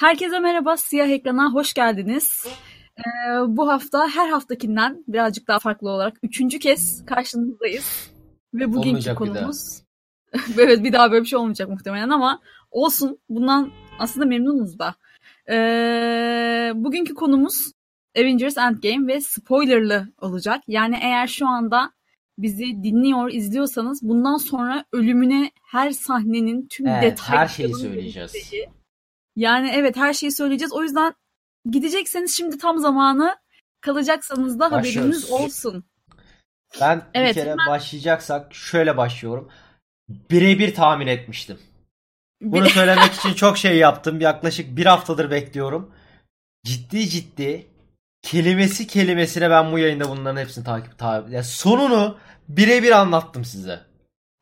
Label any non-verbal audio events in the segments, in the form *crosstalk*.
Herkese merhaba, Siyah Ekran'a hoş geldiniz. Ee, bu hafta her haftakinden birazcık daha farklı olarak üçüncü kez karşınızdayız. Ve bugünkü Olmayacak bir konumuz... *laughs* evet bir daha böyle bir şey olmayacak muhtemelen ama olsun. Bundan aslında memnunuz da. Ee, bugünkü konumuz Avengers Endgame ve spoilerlı olacak. Yani eğer şu anda bizi dinliyor, izliyorsanız bundan sonra ölümüne her sahnenin tüm Evet, detaylarının her şeyi söyleyeceğiz. verildiği, Yani evet her şeyi söyleyeceğiz. O yüzden gidecekseniz şimdi tam zamanı kalacaksanız da Başlıyoruz. haberiniz olsun. Ben Evet, bir kere başlayacaksak şöyle başlıyorum. Birebir tahmin etmiştim. Bunu söylemek için çok şey yaptım. Yaklaşık bir haftadır bekliyorum. Ciddi ciddi kelimesi kelimesine ben bu yayında bunların hepsini takip takip. Ya sonunu birebir anlattım size.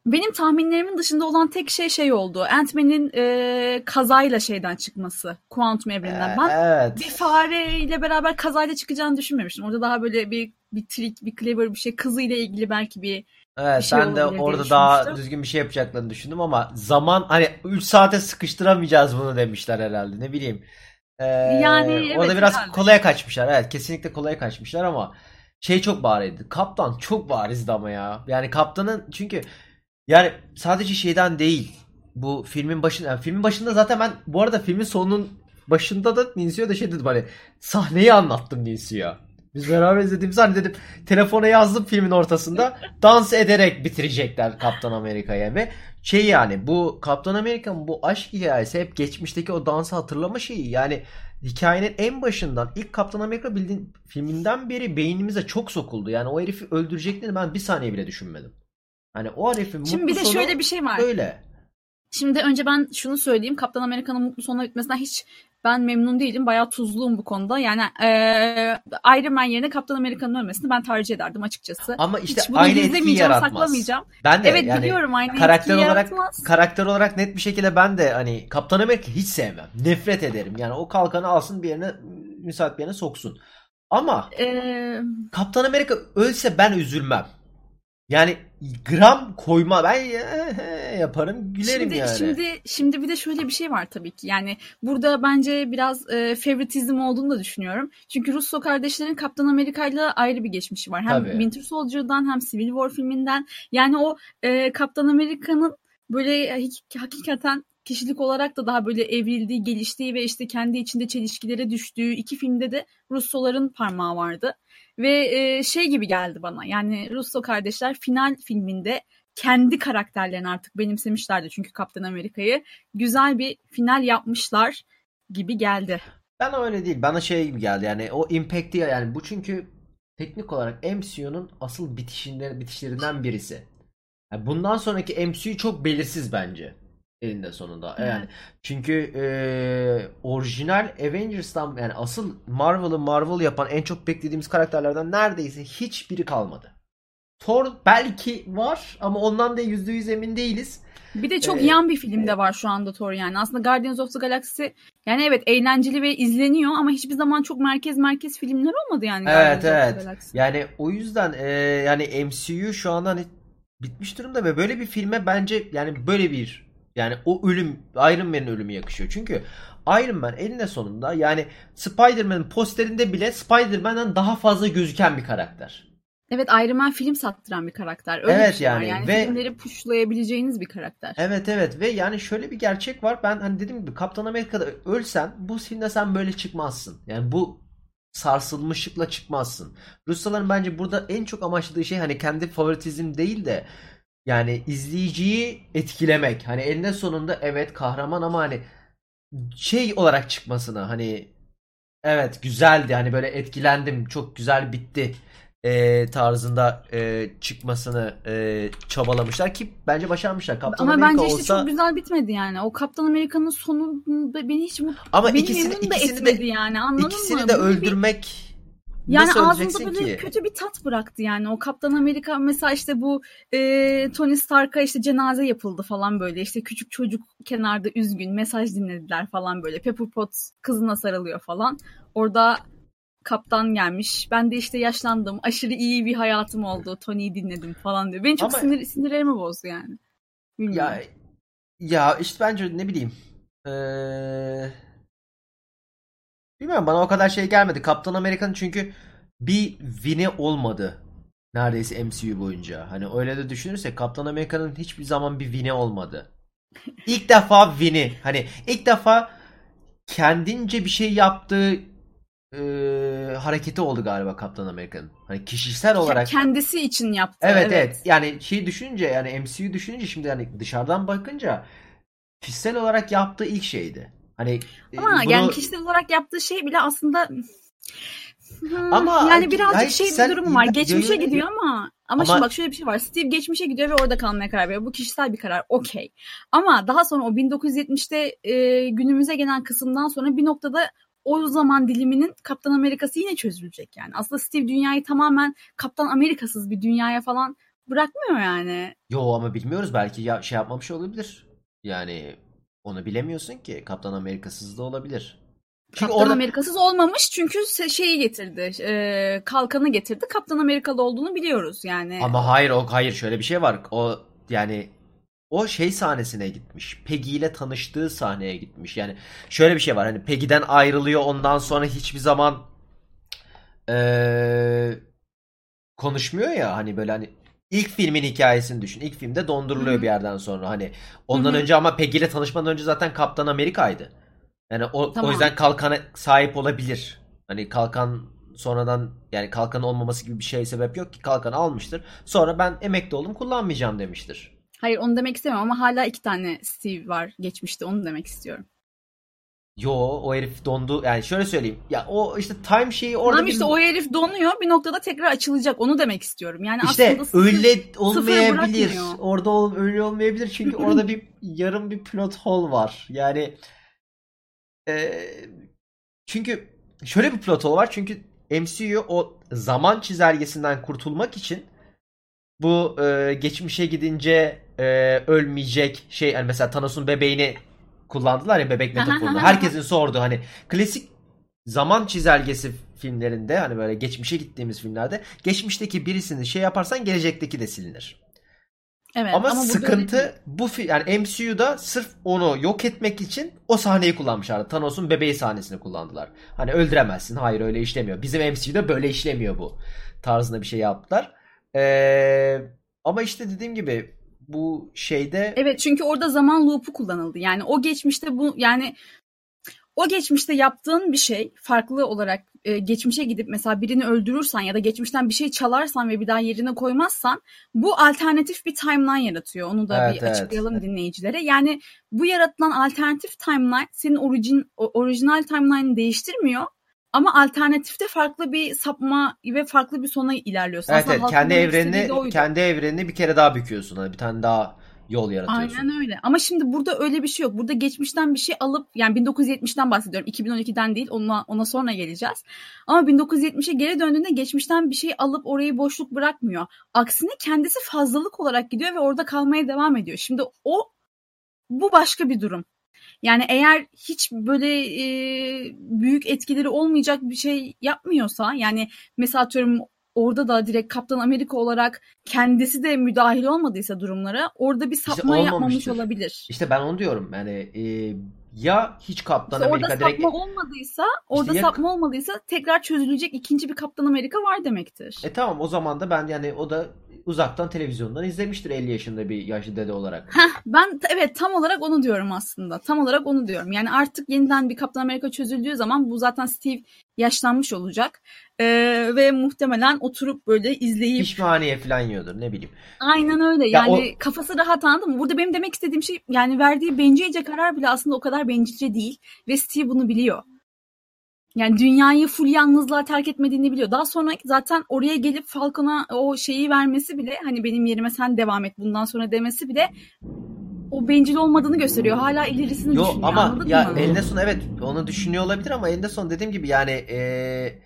Benim tahminlerimin dışında olan tek şey şey oldu. Ant-Man'in e, kazayla şeyden çıkması. Kuantum evreninden. Ee, Ben evet. bir fareyle beraber kazayla çıkacağını düşünmemiştim. Orada daha böyle bir bir trik, bir clever bir şey. Kızıyla ilgili belki bir Evet bir şey ben de orada daha düzgün bir şey yapacaklarını düşündüm ama zaman hani 3 saate sıkıştıramayacağız bunu demişler herhalde ne bileyim. Ee, Yani evet, orada biraz herhalde. kolaya kaçmışlar. Evet kesinlikle kolaya kaçmışlar ama şey çok barizdi. Kaptan çok barizdi ama ya. Yani kaptanın çünkü yani sadece şeyden değil. Bu filmin başında yani filmin başında zaten ben bu arada filmin sonunun başında da Ninsu'ya da şey dedim hani sahneyi anlattım Ninsu'ya. Biz beraber izlediğimiz hani dedim telefona yazdım filmin ortasında dans ederek bitirecekler Kaptan Amerika'ya ve şey yani bu Kaptan Amerika'nın bu aşk hikayesi hep geçmişteki o dansı hatırlama şeyi yani hikayenin en başından ilk Kaptan Amerika bildiğin filminden beri beynimize çok sokuldu. Yani o herifi öldüreceklerini ben bir saniye bile düşünmedim. Hani o herifin Şimdi bir de şöyle bir şey var. öyle. Şimdi önce ben şunu söyleyeyim. Kaptan Amerika'nın mutlu sonuna bitmesinden hiç ben memnun değilim. Bayağı tuzluyum bu konuda. Yani eee Iron Man yerine Kaptan Amerika'nın ölmesini ben tercih ederdim açıkçası. Ama işte hiç bunu aynı etkiyi yaratmaz. saklamayacağım. Ben de Evet yani biliyorum aynı karakter olarak yaratmaz. karakter olarak net bir şekilde ben de hani Kaptan Amerika hiç sevmem. Nefret ederim. Yani o kalkanı alsın bir yerine müsait bir yerine soksun. Ama Eee, Kaptan Amerika ölse ben üzülmem. Yani gram koyma ben ya- yaparım gülerim Şimdi, yani. şimdi şimdi bir de şöyle bir şey var tabii ki. Yani burada bence biraz e, favoritizm olduğunu da düşünüyorum. Çünkü Russo kardeşlerin Kaptan Amerika'yla ayrı bir geçmişi var. Hem Tabii. Winter Soldier'dan hem Civil War filminden. Yani o e, Kaptan Amerika'nın böyle hak- hakikaten kişilik olarak da daha böyle evrildiği, geliştiği ve işte kendi içinde çelişkilere düştüğü iki filmde de Russo'ların parmağı vardı. Ve e, şey gibi geldi bana. Yani Russo kardeşler final filminde kendi karakterlerini artık benimsemişlerdi çünkü Kaptan Amerika'yı. Güzel bir final yapmışlar gibi geldi. Bana öyle değil. Bana şey gibi geldi. Yani o impact'i yani bu çünkü teknik olarak MCU'nun asıl bitişinden, bitişlerinden birisi. Yani bundan sonraki MCU çok belirsiz bence. Elinde sonunda. Evet. Yani çünkü eee, orijinal Avengers'tan yani asıl Marvel'ı Marvel yapan en çok beklediğimiz karakterlerden neredeyse hiçbiri kalmadı. Thor belki var ama ondan da %100 emin değiliz. Bir de çok Ee, yan bir film de var şu anda Thor yani. Aslında Guardians of the Galaxy yani evet eğlenceli ve izleniyor ama hiçbir zaman çok merkez merkez filmler olmadı yani. Evet Guardians of the evet. Galaxy. Yani o yüzden e, yani MCU şu anda hani bitmiş durumda ve böyle bir filme bence yani böyle bir yani o ölüm Iron Man'in ölümü yakışıyor. Çünkü Iron Man eninde sonunda yani Spider-Man'in posterinde bile Spider-Man'den daha fazla gözüken bir karakter. Evet Iron Man film sattıran bir karakter. Öyle Evet şey yani yani. ve- Filmleri pushlayabileceğiniz bir karakter. Evet evet ve yani şöyle bir gerçek var. Ben hani dediğim gibi Kaptan Amerika'da ölsen bu filmde sen böyle çıkmazsın. Yani bu sarsılmışlıkla çıkmazsın. Rusların bence burada en çok amaçladığı şey hani kendi favoritizm değil de yani izleyiciyi etkilemek. Hani eninde sonunda evet kahraman ama hani şey olarak çıkmasını hani evet güzeldi hani böyle etkilendim çok güzel bitti e, tarzında e, çıkmasını e, çabalamışlar ki bence başarmışlar. Kaptan Ama Amerika bence işte olsa çok güzel bitmedi yani. O Kaptan Amerika'nın sonu beni hiç mutlu ama beni ikisini ikisini etmedi de yani anladın ikisini mı? de öldürmek Yani nasıl ağzımda böyle ki? kötü bir tat bıraktı yani. O Kaptan Amerika mesela işte bu e, Tony Stark'a işte cenaze yapıldı falan böyle. İşte küçük çocuk kenarda üzgün mesaj dinlediler falan böyle. Pepper Potts kızına sarılıyor falan. Orada kaptan gelmiş. Ben de işte yaşlandım. Aşırı iyi bir hayatım oldu. Tony'yi dinledim falan diyor. Beni çok Ama- sinir, sinirlerimi bozdu yani. Bilmiyorum. Ya ya işte bence ne bileyim. Ee, bilmiyorum bana o kadar şey gelmedi. Kaptan Amerika'nın çünkü bir vini olmadı neredeyse MCU boyunca. Hani öyle de düşünürsek Kaptan Amerika'nın hiçbir zaman bir vini olmadı. İlk defa vini. Hani ilk defa kendince bir şey yaptığı e, hareketi oldu galiba Kaptan Amerika'nın. Hani kişisel olarak. Kendisi için yaptı. Evet, evet evet. Yani şey düşününce yani MCU düşününce şimdi hani dışarıdan bakınca kişisel olarak yaptığı ilk şeydi. Hani Ama bunu... yani kişisel olarak yaptığı şey bile aslında Hmm, ama yani birazcık şey bir durum var. Geçmişe gidiyor ama, ama ama şimdi bak şöyle bir şey var. Steve geçmişe gidiyor ve orada kalmaya karar veriyor. Bu kişisel bir karar. Okey. Ama daha sonra o 1970'te e, günümüze gelen kısımdan sonra bir noktada o zaman diliminin Kaptan Amerikası yine çözülecek yani. Aslında Steve dünyayı tamamen Kaptan Amerikasız bir dünyaya falan bırakmıyor yani. Yo ama bilmiyoruz belki ya şey yapmamış olabilir. Yani onu bilemiyorsun ki Kaptan Amerikasız da olabilir. Çünkü Kaptan orada... Amerikasız olmamış çünkü şeyi getirdi. E, kalkanı getirdi. Kaptan Amerikalı olduğunu biliyoruz yani. Ama hayır o hayır şöyle bir şey var. O yani o şey sahnesine gitmiş. Peggy ile tanıştığı sahneye gitmiş. Yani şöyle bir şey var. Hani Peggy'den ayrılıyor ondan sonra hiçbir zaman ee, konuşmuyor ya hani böyle hani ilk filmin hikayesini düşün. İlk filmde donduruluyor Hı-hı. bir yerden sonra hani. Ondan Hı-hı. önce ama Peggy ile tanışmadan önce zaten Kaptan Amerika'ydı. Yani o, tamam. o yüzden kalkana sahip olabilir. Hani kalkan sonradan yani kalkan olmaması gibi bir şey sebep yok ki kalkan almıştır. Sonra ben emekli oldum kullanmayacağım demiştir. Hayır onu demek istemiyorum ama hala iki tane Steve var geçmişte onu demek istiyorum. Yo o herif dondu. Yani şöyle söyleyeyim. Ya o işte time şeyi orada tamam işte bir... o herif donuyor. Bir noktada tekrar açılacak. Onu demek istiyorum. Yani işte aslında sıfır, öyle olmayabilir. Orada ol, öyle olmayabilir. Çünkü orada *laughs* bir yarım bir plot hole var. Yani e, çünkü şöyle bir plot hole var. Çünkü MCU o zaman çizelgesinden kurtulmak için bu e, geçmişe gidince e, ölmeyecek şey yani mesela Thanos'un bebeğini kullandılar ya bebek *laughs* metaforunu. Herkesin sorduğu hani klasik zaman çizelgesi filmlerinde hani böyle geçmişe gittiğimiz filmlerde geçmişteki birisini şey yaparsan gelecekteki de silinir. Evet, ama, ama sıkıntı bu yani MCU'da sırf onu yok etmek için o sahneyi kullanmışlar. Thanos'un bebeği sahnesini kullandılar. Hani öldüremezsin. Hayır öyle işlemiyor. Bizim MCU'da böyle işlemiyor bu. Tarzında bir şey yaptılar. Ee, ama işte dediğim gibi bu şeyde Evet çünkü orada zaman loop'u kullanıldı. Yani o geçmişte bu yani o geçmişte yaptığın bir şey farklı olarak e, geçmişe gidip mesela birini öldürürsen ya da geçmişten bir şey çalarsan ve bir daha yerine koymazsan bu alternatif bir timeline yaratıyor. Onu da evet, bir evet. açıklayalım dinleyicilere. Yani bu yaratılan alternatif timeline senin orijin orijinal timeline'ı değiştirmiyor. Ama alternatifte farklı bir sapma ve farklı bir sona ilerliyorsun. Evet, evet. kendi evrenini kendi evrenini bir kere daha büküyorsun. Hani bir tane daha yol yaratıyorsun. Aynen öyle. Ama şimdi burada öyle bir şey yok. Burada geçmişten bir şey alıp yani 1970'ten bahsediyorum. 2012'den değil. Ona ona sonra geleceğiz. Ama 1970'e geri döndüğünde geçmişten bir şey alıp orayı boşluk bırakmıyor. Aksine kendisi fazlalık olarak gidiyor ve orada kalmaya devam ediyor. Şimdi o bu başka bir durum. Yani eğer hiç böyle e, büyük etkileri olmayacak bir şey yapmıyorsa yani mesela atıyorum orada da direkt Kaptan Amerika olarak kendisi de müdahil olmadıysa durumlara orada bir sapma işte yapmamış olabilir. İşte ben onu diyorum yani e, ya hiç Kaptan işte Amerika orada direkt... sapma olmadıysa orada işte sapma ya... olmadıysa tekrar çözülecek ikinci bir Kaptan Amerika var demektir. E tamam o zaman da ben yani o da uzaktan televizyondan izlemiştir 50 yaşında bir yaşlı dede olarak. Heh, ben evet tam olarak onu diyorum aslında. Tam olarak onu diyorum. Yani artık yeniden bir Kaptan Amerika çözüldüğü zaman bu zaten Steve yaşlanmış olacak. Ee, ve muhtemelen oturup böyle izleyip... Pişmaniye falan yiyordur ne bileyim. Aynen öyle. Yani ya o... kafası rahat anladın mı? Burada benim demek istediğim şey yani verdiği bencilce karar bile aslında o kadar bencilce değil. Ve Steve bunu biliyor. Yani dünyayı full yalnızlığa terk etmediğini biliyor. Daha sonra zaten oraya gelip Falcon'a o şeyi vermesi bile hani benim yerime sen devam et bundan sonra demesi bile o bencil olmadığını gösteriyor. Hala ilerisini Yo, düşünüyor. Ama ya mı? elinde son evet onu düşünüyor olabilir ama elinde son dediğim gibi yani ee,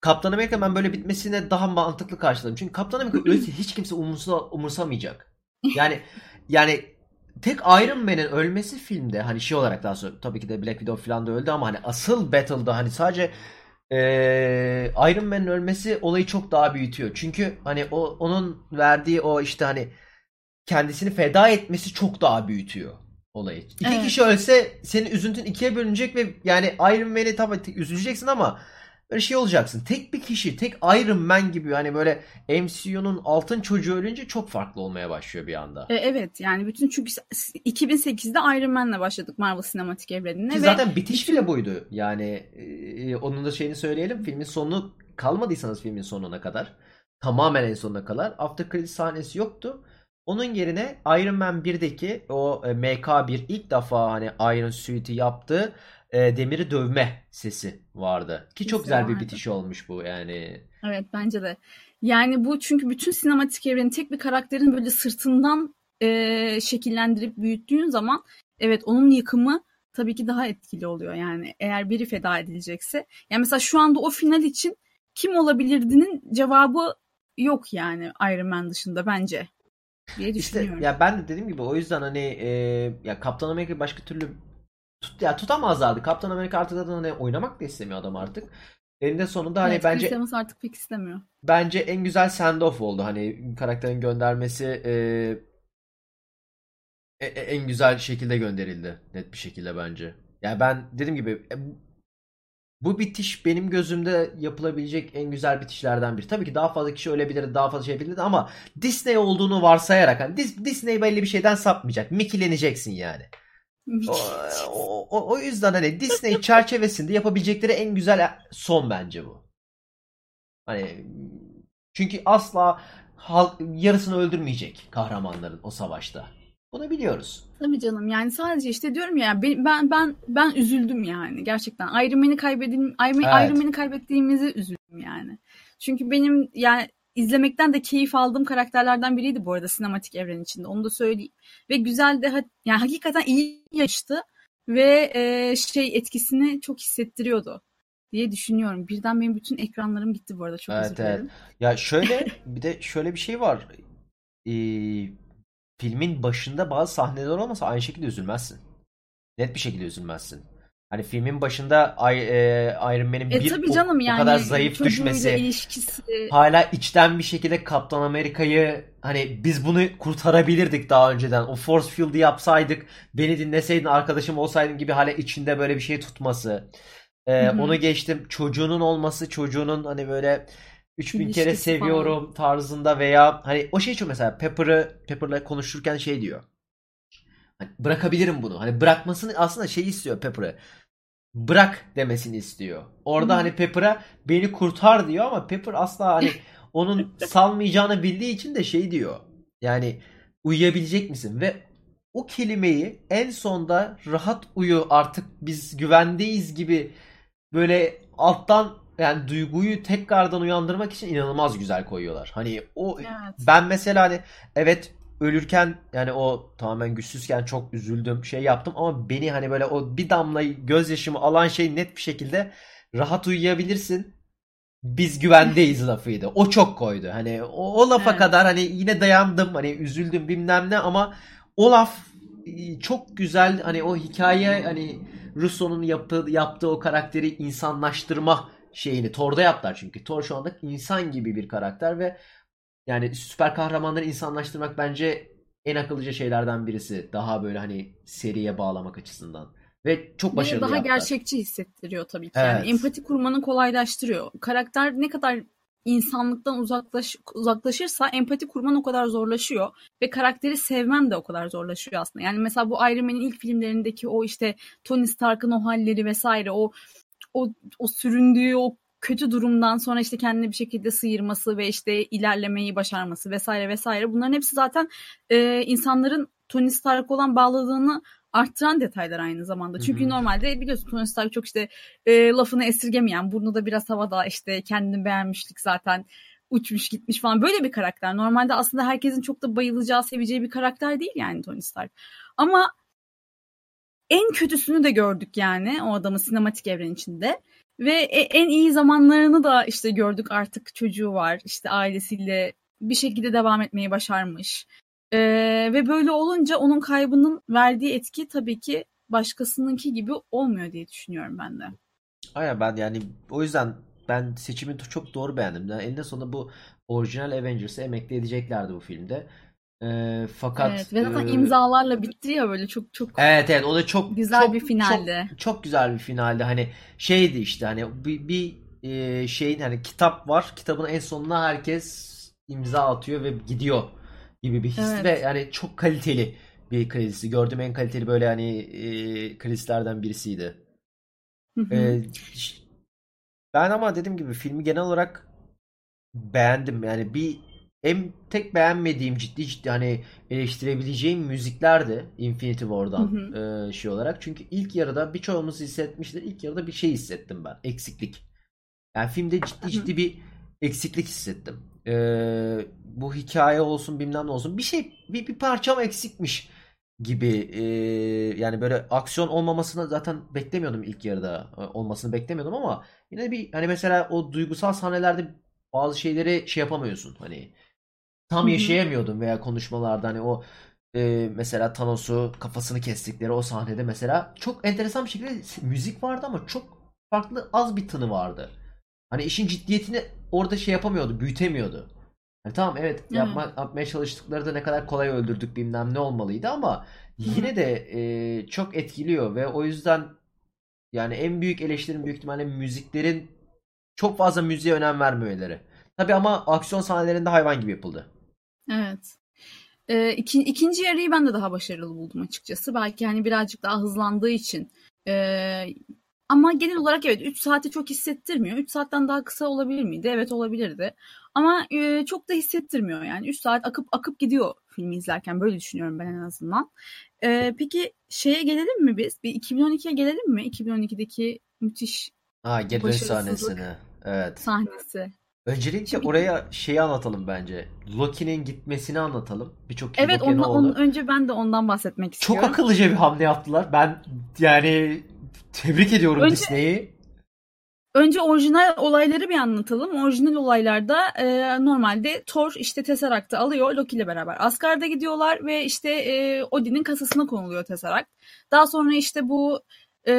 Kaptan Amerika ben böyle bitmesine daha mantıklı karşıladım. Çünkü Kaptan Amerika *laughs* ölse hiç kimse umursa, umursamayacak. Yani yani tek Iron Man'in ölmesi filmde hani şey olarak daha sonra tabii ki de Black Widow falan da öldü ama hani asıl battle'da hani sadece ee, Iron Man'in ölmesi olayı çok daha büyütüyor. Çünkü hani o onun verdiği o işte hani kendisini feda etmesi çok daha büyütüyor olayı. İki Evet. kişi ölse senin üzüntün ikiye bölünecek ve yani Iron Man'i tabii üzüleceksin ama böyle şey olacaksın. Tek bir kişi, tek Iron Man gibi hani böyle MCU'nun altın çocuğu ölünce çok farklı olmaya başlıyor bir anda. E, evet yani bütün çünkü 2008'de Iron Man'le başladık Marvel Sinematik Evreni'ne Ki ve zaten bitiş bile buydu. Yani e, onun da şeyini söyleyelim. Filmin sonu kalmadıysanız filmin sonuna kadar tamamen en sonuna kadar after credit sahnesi yoktu. Onun yerine Iron Man 1'deki o e, MK1 ilk defa hani Iron Suit'i yaptığı e, demiri dövme sesi vardı. Ki çok güzel bir bitiş olmuş bu yani. Evet bence de. Yani bu çünkü bütün sinematik evreni tek bir karakterin böyle sırtından e, şekillendirip büyüttüğün zaman evet onun yıkımı tabii ki daha etkili oluyor yani eğer biri feda edilecekse. Yani mesela şu anda o final için kim olabilirdinin cevabı yok yani Iron Man dışında bence diye İşte ya ben de dediğim gibi o yüzden hani e, ya Kaptan Amerika başka türlü tut, ya tutamazlardı. Kaptan Amerika artık zaten hani oynamak da istemiyor adam artık. Eninde sonunda hani evet, bence Chris Evans artık pek istemiyor. bence en güzel send off oldu. Hani karakterin göndermesi e, e- e- en güzel şekilde gönderildi. Net bir şekilde bence. Yani ben dediğim gibi e, bu- bitiş benim gözümde yapılabilecek en güzel bitişlerden biri. Tabii ki daha fazla kişi ölebilirdi, daha fazla şey yapabilirdi ama Disney olduğunu varsayarak hani Dis- Disney belli bir şeyden sapmayacak. Mickey'leneceksin yani. O, *laughs* o, o- o yüzden hani Disney çerçevesinde yapabilecekleri en güzel son bence bu. Hani çünkü asla halk yarısını öldürmeyecek kahramanların o savaşta. Bunu biliyoruz. Tabii canım yani sadece işte diyorum ya ben ben ben, ben üzüldüm yani gerçekten Iron Man'i kaybedin Iron, Evet. Iron Man'i kaybettiğimizi üzüldüm yani. Çünkü benim yani izlemekten de keyif aldığım karakterlerden biriydi bu arada sinematik evren içinde onu da söyleyeyim. Ve güzel de yani hakikaten iyi yaştı ve e, şey etkisini çok hissettiriyordu diye düşünüyorum. Birden benim bütün ekranlarım gitti bu arada çok Evet, özür evet. dilerim. Ya şöyle bir de şöyle bir şey var. Ee, filmin başında bazı sahneler olmasa aynı şekilde üzülmezsin. Net bir şekilde üzülmezsin. Hani filmin başında Ay, e, Iron Man'in E bir tabii o, canım o yani kadar zayıf düşmesi, ilişkisi hala içten bir şekilde Kaptan Amerika'yı hani biz bunu kurtarabilirdik daha önceden. O force field'i yapsaydık, beni dinleseydin, arkadaşım olsaydın gibi hala içinde böyle bir şey tutması. Ee, onu geçtim. Çocuğunun olması, çocuğunun hani böyle 3000 kere İlişkisi falan. seviyorum tarzında veya hani o şey çok mesela Pepper'ı Pepper'la konuşurken şey diyor. Hani bırakabilirim bunu. Hani bırakmasını aslında şey istiyor Pepper'ı. Bırak demesini istiyor. Orada Hı. hani Pepper'a beni kurtar diyor ama Pepper asla hani *laughs* onun salmayacağını bildiği için de şey diyor. Yani uyuyabilecek misin? Ve o kelimeyi en sonda rahat uyu artık biz güvendeyiz gibi böyle alttan yani duyguyu tekrardan uyandırmak için inanılmaz güzel koyuyorlar. Hani o Evet. ben mesela hani evet ölürken yani o tamamen güçsüzken çok üzüldüm şey yaptım ama beni hani böyle o bir damla gözyaşımı alan şey net bir şekilde rahat uyuyabilirsin biz güvendeyiz *laughs* lafıydı. O çok koydu. Hani o, o lafa Evet. kadar hani yine dayandım hani üzüldüm bilmem ne ama o laf e, çok güzel hani o hikaye hani Russo'nun yaptığı, yaptığı o karakteri insanlaştırma şeyini Thor'da yaptılar çünkü. Thor şu anda insan gibi bir karakter ve yani süper kahramanları insanlaştırmak bence en akıllıca şeylerden birisi. Daha böyle hani seriye bağlamak açısından. Ve çok başarılı daha yaptılar. gerçekçi hissettiriyor tabii ki. Evet. Yani empati kurmanı kolaylaştırıyor. Karakter ne kadar insanlıktan uzaklaş, uzaklaşırsa empati kurman o kadar zorlaşıyor. Ve karakteri sevmen de o kadar zorlaşıyor aslında. Yani mesela bu Iron Man'in ilk filmlerindeki o işte Tony Stark'ın o halleri vesaire o o, o süründüğü o kötü durumdan sonra işte kendini bir şekilde sıyırması ve işte ilerlemeyi başarması vesaire vesaire bunların hepsi zaten e, insanların Tony Stark olan bağlılığını arttıran detaylar aynı zamanda. Çünkü Hı hı. normalde biliyorsun Tony Stark çok işte e, lafını esirgemeyen, burnu da biraz havada işte kendini beğenmişlik zaten uçmuş gitmiş falan böyle bir karakter. Normalde aslında herkesin çok da bayılacağı, seveceği bir karakter değil yani Tony Stark. Ama en kötüsünü de gördük yani o adamın sinematik evren içinde. Ve e- en iyi zamanlarını da işte gördük artık çocuğu var işte ailesiyle bir şekilde devam etmeyi başarmış. Ee, ve böyle olunca onun kaybının verdiği etki tabii ki başkasınınki gibi olmuyor diye düşünüyorum ben de. Aynen ben yani o yüzden ben seçimi çok doğru beğendim. Yani eninde sonunda bu orijinal Avengers'ı emekli edeceklerdi bu filmde. E, fakat Evet ve zaten e, imzalarla bitti ya böyle çok çok Evet evet o da çok güzel çok bir finaldi. çok çok güzel bir finaldi. Hani şeydi işte hani bir, bir e, şeyin hani kitap var. Kitabın en sonuna herkes imza atıyor ve gidiyor gibi bir ve Evet. yani çok kaliteli bir kredisi. Gördüğüm en kaliteli böyle hani e, kredilerden birisiydi. E, ben ama dediğim gibi filmi genel olarak beğendim. Yani bir en tek beğenmediğim ciddi ciddi hani eleştirebileceğim müziklerdi Infinity Hı War'dan hı. e, şey olarak. Çünkü ilk yarıda birçoğumuz hissetmiştir. İlk yarıda bir şey hissettim ben. Eksiklik. Yani filmde ciddi Hı hı. ciddi bir eksiklik hissettim. E, bu hikaye olsun bilmem ne olsun. Bir şey bir, bir parçam eksikmiş gibi e, yani böyle aksiyon olmamasını zaten beklemiyordum ilk yarıda olmasını beklemiyordum ama yine bir hani mesela o duygusal sahnelerde bazı şeyleri şey yapamıyorsun hani Hı tam yaşayamıyordum veya konuşmalarda hani o e, mesela Thanos'u kafasını kestikleri o sahnede mesela çok enteresan bir şekilde müzik vardı ama çok farklı az bir tını vardı. Hani işin ciddiyetini orada şey yapamıyordu, büyütemiyordu. Hani tamam evet yapma, yapmaya çalıştıkları da ne kadar kolay öldürdük bilmem ne olmalıydı ama yine de e, çok etkiliyor ve o yüzden yani en büyük eleştirim büyük ihtimalle müziklerin çok fazla müziğe önem vermemeleri. Tabii ama aksiyon sahnelerinde hayvan gibi yapıldı. Evet. Ee, iki, ikinci yarıyı ben de daha başarılı buldum açıkçası. Belki hani birazcık daha hızlandığı için. Ee, ama genel olarak evet 3 saati çok hissettirmiyor. 3 saatten daha kısa olabilir miydi? Evet olabilirdi. Ama e, çok da hissettirmiyor yani. 3 saat akıp akıp gidiyor filmi izlerken. Böyle düşünüyorum ben en azından. Ee, peki şeye gelelim mi biz? Bir 2012'ye gelelim mi? 2012'deki müthiş Ha geri dönüş sahnesini. Evet. sahnesi. Öncelikle oraya şeyi anlatalım bence. Loki'nin gitmesini anlatalım. Birçok evet Loki'ye ne ondan, onun önce ben de ondan bahsetmek Çok istiyorum. akıllıca bir hamle yaptılar. Ben yani tebrik ediyorum Önce Disney'i. Önce orijinal olayları bir anlatalım. Orijinal olaylarda e, normalde Thor işte Tesseract'ı alıyor Loki ile beraber Asgard'a gidiyorlar ve işte e, Odin'in kasasına konuluyor Tesseract. Daha sonra işte bu e,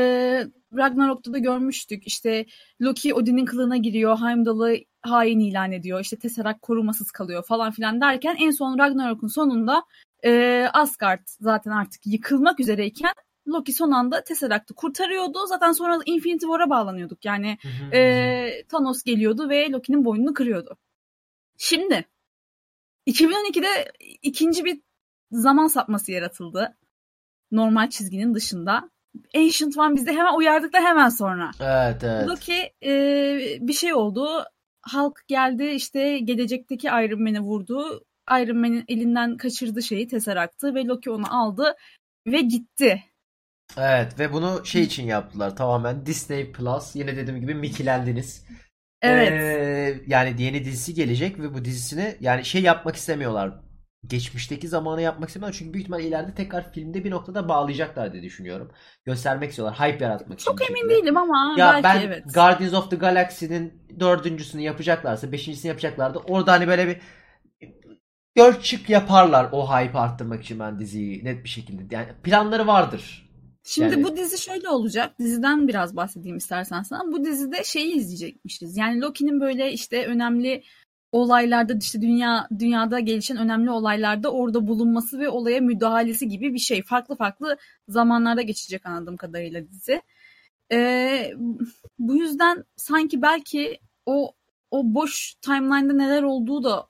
Ragnarok'ta da görmüştük. İşte Loki Odin'in kılığına giriyor. Heimdall'ı hain ilan ediyor. İşte Tesseract korumasız kalıyor falan filan derken en son Ragnarok'un sonunda e, Asgard zaten artık yıkılmak üzereyken Loki son anda Tesseract'ı kurtarıyordu. Zaten sonra Infinity War'a bağlanıyorduk. Yani Hı hı, e, Thanos geliyordu ve Loki'nin boynunu kırıyordu. Şimdi 2012'de ikinci bir zaman sapması yaratıldı. Normal çizginin dışında. Ancient One bizde hemen uyardıklar hemen sonra. Evet evet. Loki e, bir şey oldu. Halk geldi işte gelecekteki Iron Man'i vurdu. Iron Man'in elinden kaçırdı şeyi Tesseract'ı ve Loki onu aldı ve gitti. Evet ve bunu şey için yaptılar tamamen Disney Plus yine dediğim gibi Mickey'lendiniz. Evet. Ee, yani yeni dizisi gelecek ve bu dizisini yani şey yapmak istemiyorlar. Geçmişteki zamanı yapmak istemiyorlar çünkü büyük ihtimal ileride tekrar filmde bir noktada bağlayacaklar diye düşünüyorum. Göstermek istiyorlar, hype yaratmak için Çok emin değilim ama Ya belki ben evet. Guardians of the Galaxy'nin dördüncüsünü yapacaklarsa, beşincisini yapacaklardı. Orada hani böyle bir dört çık yaparlar o hype arttırmak için ben diziyi net bir şekilde. Yani planları vardır. Şimdi Yani bu dizi şöyle olacak. Diziden biraz bahsedeyim istersen sana. Bu dizide şeyi izleyecekmişiz. Yani Loki'nin böyle işte önemli olaylarda işte dünya dünyada gelişen önemli olaylarda orada bulunması ve olaya müdahalesi gibi bir şey. Farklı farklı zamanlarda geçecek anladığım kadarıyla dizi. Ee, bu yüzden sanki belki o o boş timeline'da neler olduğu da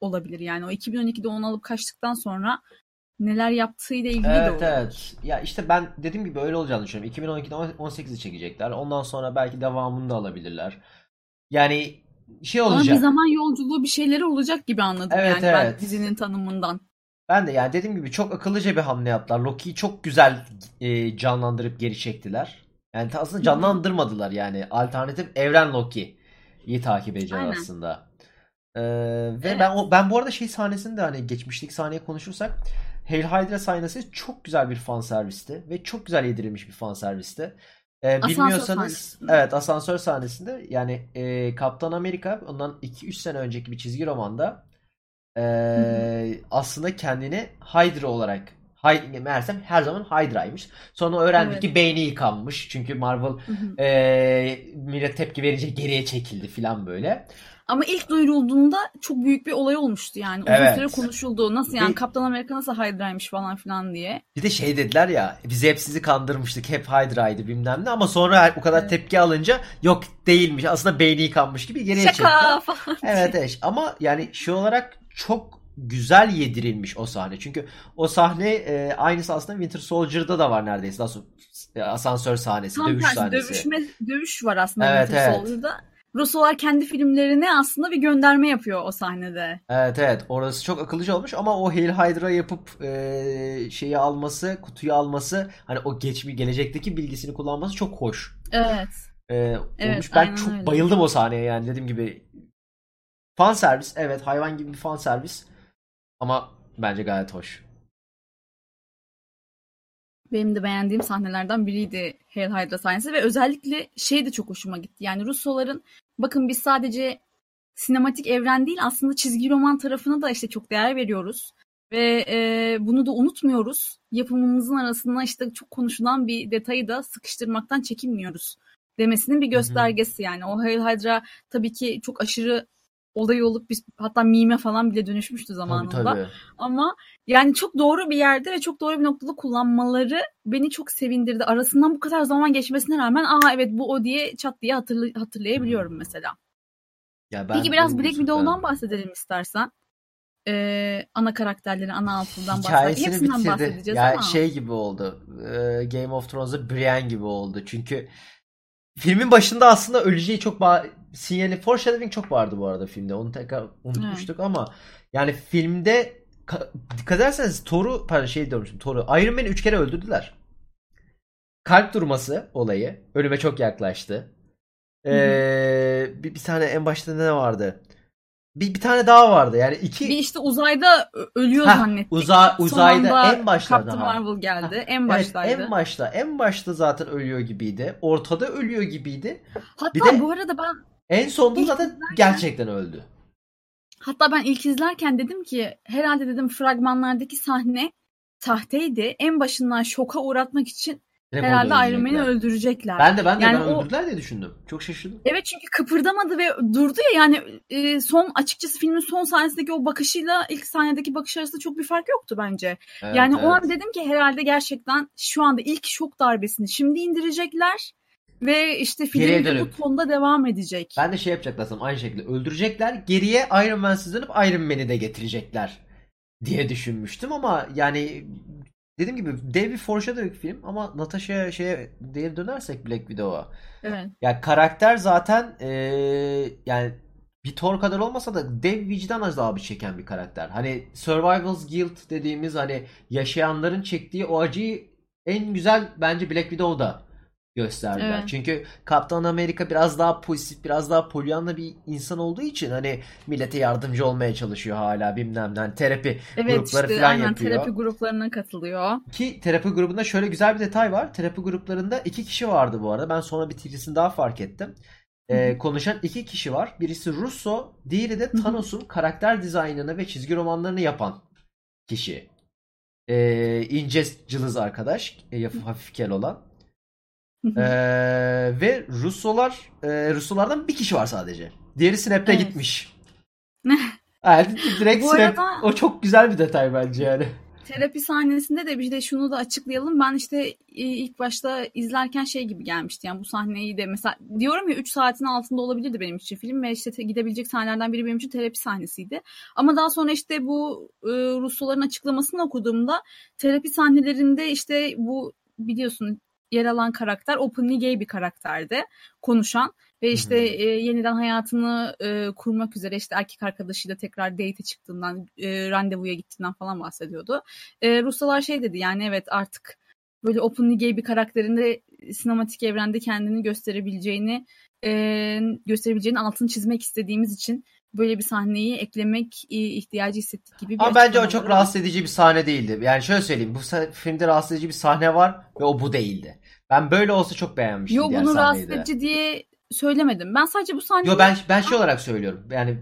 olabilir. Yani o 2012'de onu alıp kaçtıktan sonra neler yaptığıyla ilgili de Evet olabilir. evet. Ya işte ben dediğim gibi öyle olacağını düşünüyorum. 2012'de 18'i çekecekler. Ondan sonra belki devamını da alabilirler. Yani şey Ama bir olacak. zaman yolculuğu bir şeyleri olacak gibi anladım Evet yani ben evet. dizinin tanımından. Ben de yani dediğim gibi çok akıllıca bir hamle yaptılar. Loki'yi çok güzel e, canlandırıp geri çektiler. Yani aslında canlandırmadılar yani. Alternatif evren Loki'yi takip edeceğiz Aynen. aslında. Ee, ve ben Evet. o ben bu arada şey sahnesini de hani geçmişlik sahneye konuşursak Hail Hydra sahnesi çok güzel bir fan servisti ve çok güzel yedirilmiş bir fan servisti. Asansör bilmiyorsanız sahnesinde. evet asansör sahnesinde yani e, Kaptan Amerika ondan 2-3 sene önceki bir çizgi romanda ee, aslında kendini Hydra olarak Hy- meğersem her zaman Hydra'ymış. Sonra öğrendik Evet. ki beyni yıkanmış. Çünkü Marvel Hı hı. e, millet tepki verince geriye çekildi falan böyle. Ama ilk duyurulduğunda çok büyük bir olay olmuştu yani. Uzun Evet. süre konuşuldu. Nasıl yani Bir- Kaptan Amerika nasıl Hydra'ymış falan filan diye. Bir de şey dediler ya biz hep sizi kandırmıştık hep Hydra'ydı bilmem ne ama sonra o kadar Evet. tepki alınca yok değilmiş aslında beyni yıkanmış gibi geriye çekti. Şaka falan. Evet evet ama yani şey olarak çok güzel yedirilmiş o sahne. Çünkü o sahne e, aynısı aslında Winter Soldier'da da var neredeyse. Nasıl e, asansör sahnesi, Tam dövüş tersi sahnesi. dövüşme, dövüş var aslında Evet, Winter evet. Soldier'da. Russolar kendi filmlerine aslında bir gönderme yapıyor o sahnede. Evet evet orası çok akıllıca olmuş ama o Hail Hydra yapıp e, şeyi alması, kutuyu alması hani o geçmiş gelecekteki bilgisini kullanması çok hoş. Evet. E, Evet, olmuş. Ben aynen çok öyle. bayıldım o sahneye yani dediğim gibi. Fan servis evet hayvan gibi bir fan servis ama bence gayet hoş. Benim de beğendiğim sahnelerden biriydi Hail Hydra sahnesi ve özellikle şey de çok hoşuma gitti. Yani Russoların bakın biz sadece sinematik evren değil aslında çizgi roman tarafına da işte çok değer veriyoruz. Ve e, bunu da unutmuyoruz. Yapımımızın arasında işte çok konuşulan bir detayı da sıkıştırmaktan çekinmiyoruz demesinin bir göstergesi yani. O Hail Hydra tabii ki çok aşırı olay olup biz hatta mime falan bile dönüşmüştü Tabii zamanında. tabii. Ama yani çok doğru bir yerde ve çok doğru bir noktada kullanmaları beni çok sevindirdi. Arasından bu kadar zaman geçmesine rağmen aa evet bu o diye çat diye hatırlı- hatırlayabiliyorum mesela. Ya ben Peki biraz Black Widow'dan bahsedelim istersen. Ee, ana karakterlerin, ana altından bahsedelim. Hepsinden bitirdi. bahsedeceğiz Ya ama. şey gibi oldu. e, Game of Thrones'da Brienne gibi oldu. Çünkü filmin başında aslında öleceği çok ba- sinyali foreshadowing çok vardı bu arada filmde. Onu tekrar unutmuştuk ama yani filmde ka- dikkat ederseniz Thor'u pardon şey diyormuşum Thor'u Iron Man'i 3 kere öldürdüler. Kalp durması olayı. Ölüme çok yaklaştı. Ee, bir, bir tane en başta ne vardı? Bir, bir tane daha vardı. Yani iki Bir işte uzayda ölüyor Heh, zannettik. uza- Son uzayda anda en başlarda Captain ha. Marvel geldi. Ha, En Evet, baştaydı. en başta. En başta zaten ölüyor gibiydi. Ortada ölüyor gibiydi. Hatta bir de- bu arada ben En sonunda zaten gerçekten öldü. Hatta ben ilk izlerken dedim ki herhalde dedim fragmanlardaki sahne sahteydi. En başından şoka uğratmak için Direkt herhalde Iron Man'i öldürecekler. Ben de ben de Yani ben o- öldürdüler diye düşündüm. Çok şaşırdım. Evet çünkü kıpırdamadı ve durdu ya yani e, son açıkçası filmin son sahnesindeki o bakışıyla ilk sahnedeki bakış arasında çok bir fark yoktu bence. Evet, yani o an evet. dedim ki herhalde gerçekten şu anda ilk şok darbesini şimdi indirecekler ve işte film de bu tonda devam edecek. Ben de şey yapacaklar sanırım aynı şekilde öldürecekler. Geriye Iron Man'siz dönüp Iron Man'i de getirecekler diye düşünmüştüm ama yani dediğim gibi dev bir foreshadowing film ama Natasha'ya şeye diye dönersek Black Widow'a. Evet. Ya karakter zaten eee, yani bir Thor kadar olmasa da dev vicdan azabı çeken bir karakter. Hani Survival's Guilt dediğimiz hani yaşayanların çektiği o acıyı en güzel bence Black Widow'da gösterdiler. Evet. Çünkü Kaptan Amerika biraz daha pozitif, biraz daha polyanla bir insan olduğu için hani millete yardımcı olmaya çalışıyor hala bilmem ne. Hani terapi Evet grupları işte falan aynen yapıyor. terapi gruplarına katılıyor. Ki terapi grubunda şöyle güzel bir detay var. Terapi gruplarında iki kişi vardı bu arada. Ben sonra bir daha fark ettim. Ee, konuşan iki kişi var. Birisi Russo, diğeri de. Thanos'un karakter dizaynını ve çizgi romanlarını yapan kişi. Ee, ince cılız arkadaş. e, hafif kel olan. Ee, ve Russolar, e, Russolardan bir kişi var sadece. Diğeri Snap'te Evet. gitmiş. Yani direkt Bu Snap. arada- O çok güzel bir detay bence yani. Terapi sahnesinde de bir de şunu da açıklayalım. Ben işte e, ilk başta izlerken şey gibi gelmişti. Yani bu sahneyi de mesela diyorum ya 3 saatin altında olabilirdi benim için film ve işte te- gidebilecek sahnelerden biri benim için terapi sahnesiydi. Ama daha sonra işte bu e, Russoların açıklamasını okuduğumda terapi sahnelerinde işte bu biliyorsun yer alan karakter openly gay bir karakterdi. Konuşan ve işte Hı hı. e, yeniden hayatını e, kurmak üzere işte erkek arkadaşıyla tekrar date çıktığından, e, randevuya gittiğinden falan bahsediyordu. E, Ruslar şey dedi yani evet artık böyle openly gay bir karakterinde sinematik evrende kendini gösterebileceğini e, gösterebileceğini altını çizmek istediğimiz için böyle bir sahneyi eklemek e, ihtiyacı hissettik gibi bir Ama bence o çok var. rahatsız edici bir sahne değildi. Yani şöyle söyleyeyim. Bu filmde rahatsız edici bir sahne var ve o bu değildi. Ben böyle olsa çok beğenmiştim Yo bunu rahatsız edici diye söylemedim. Ben sadece bu sahneyi Yo ben ben şey olarak söylüyorum. Yani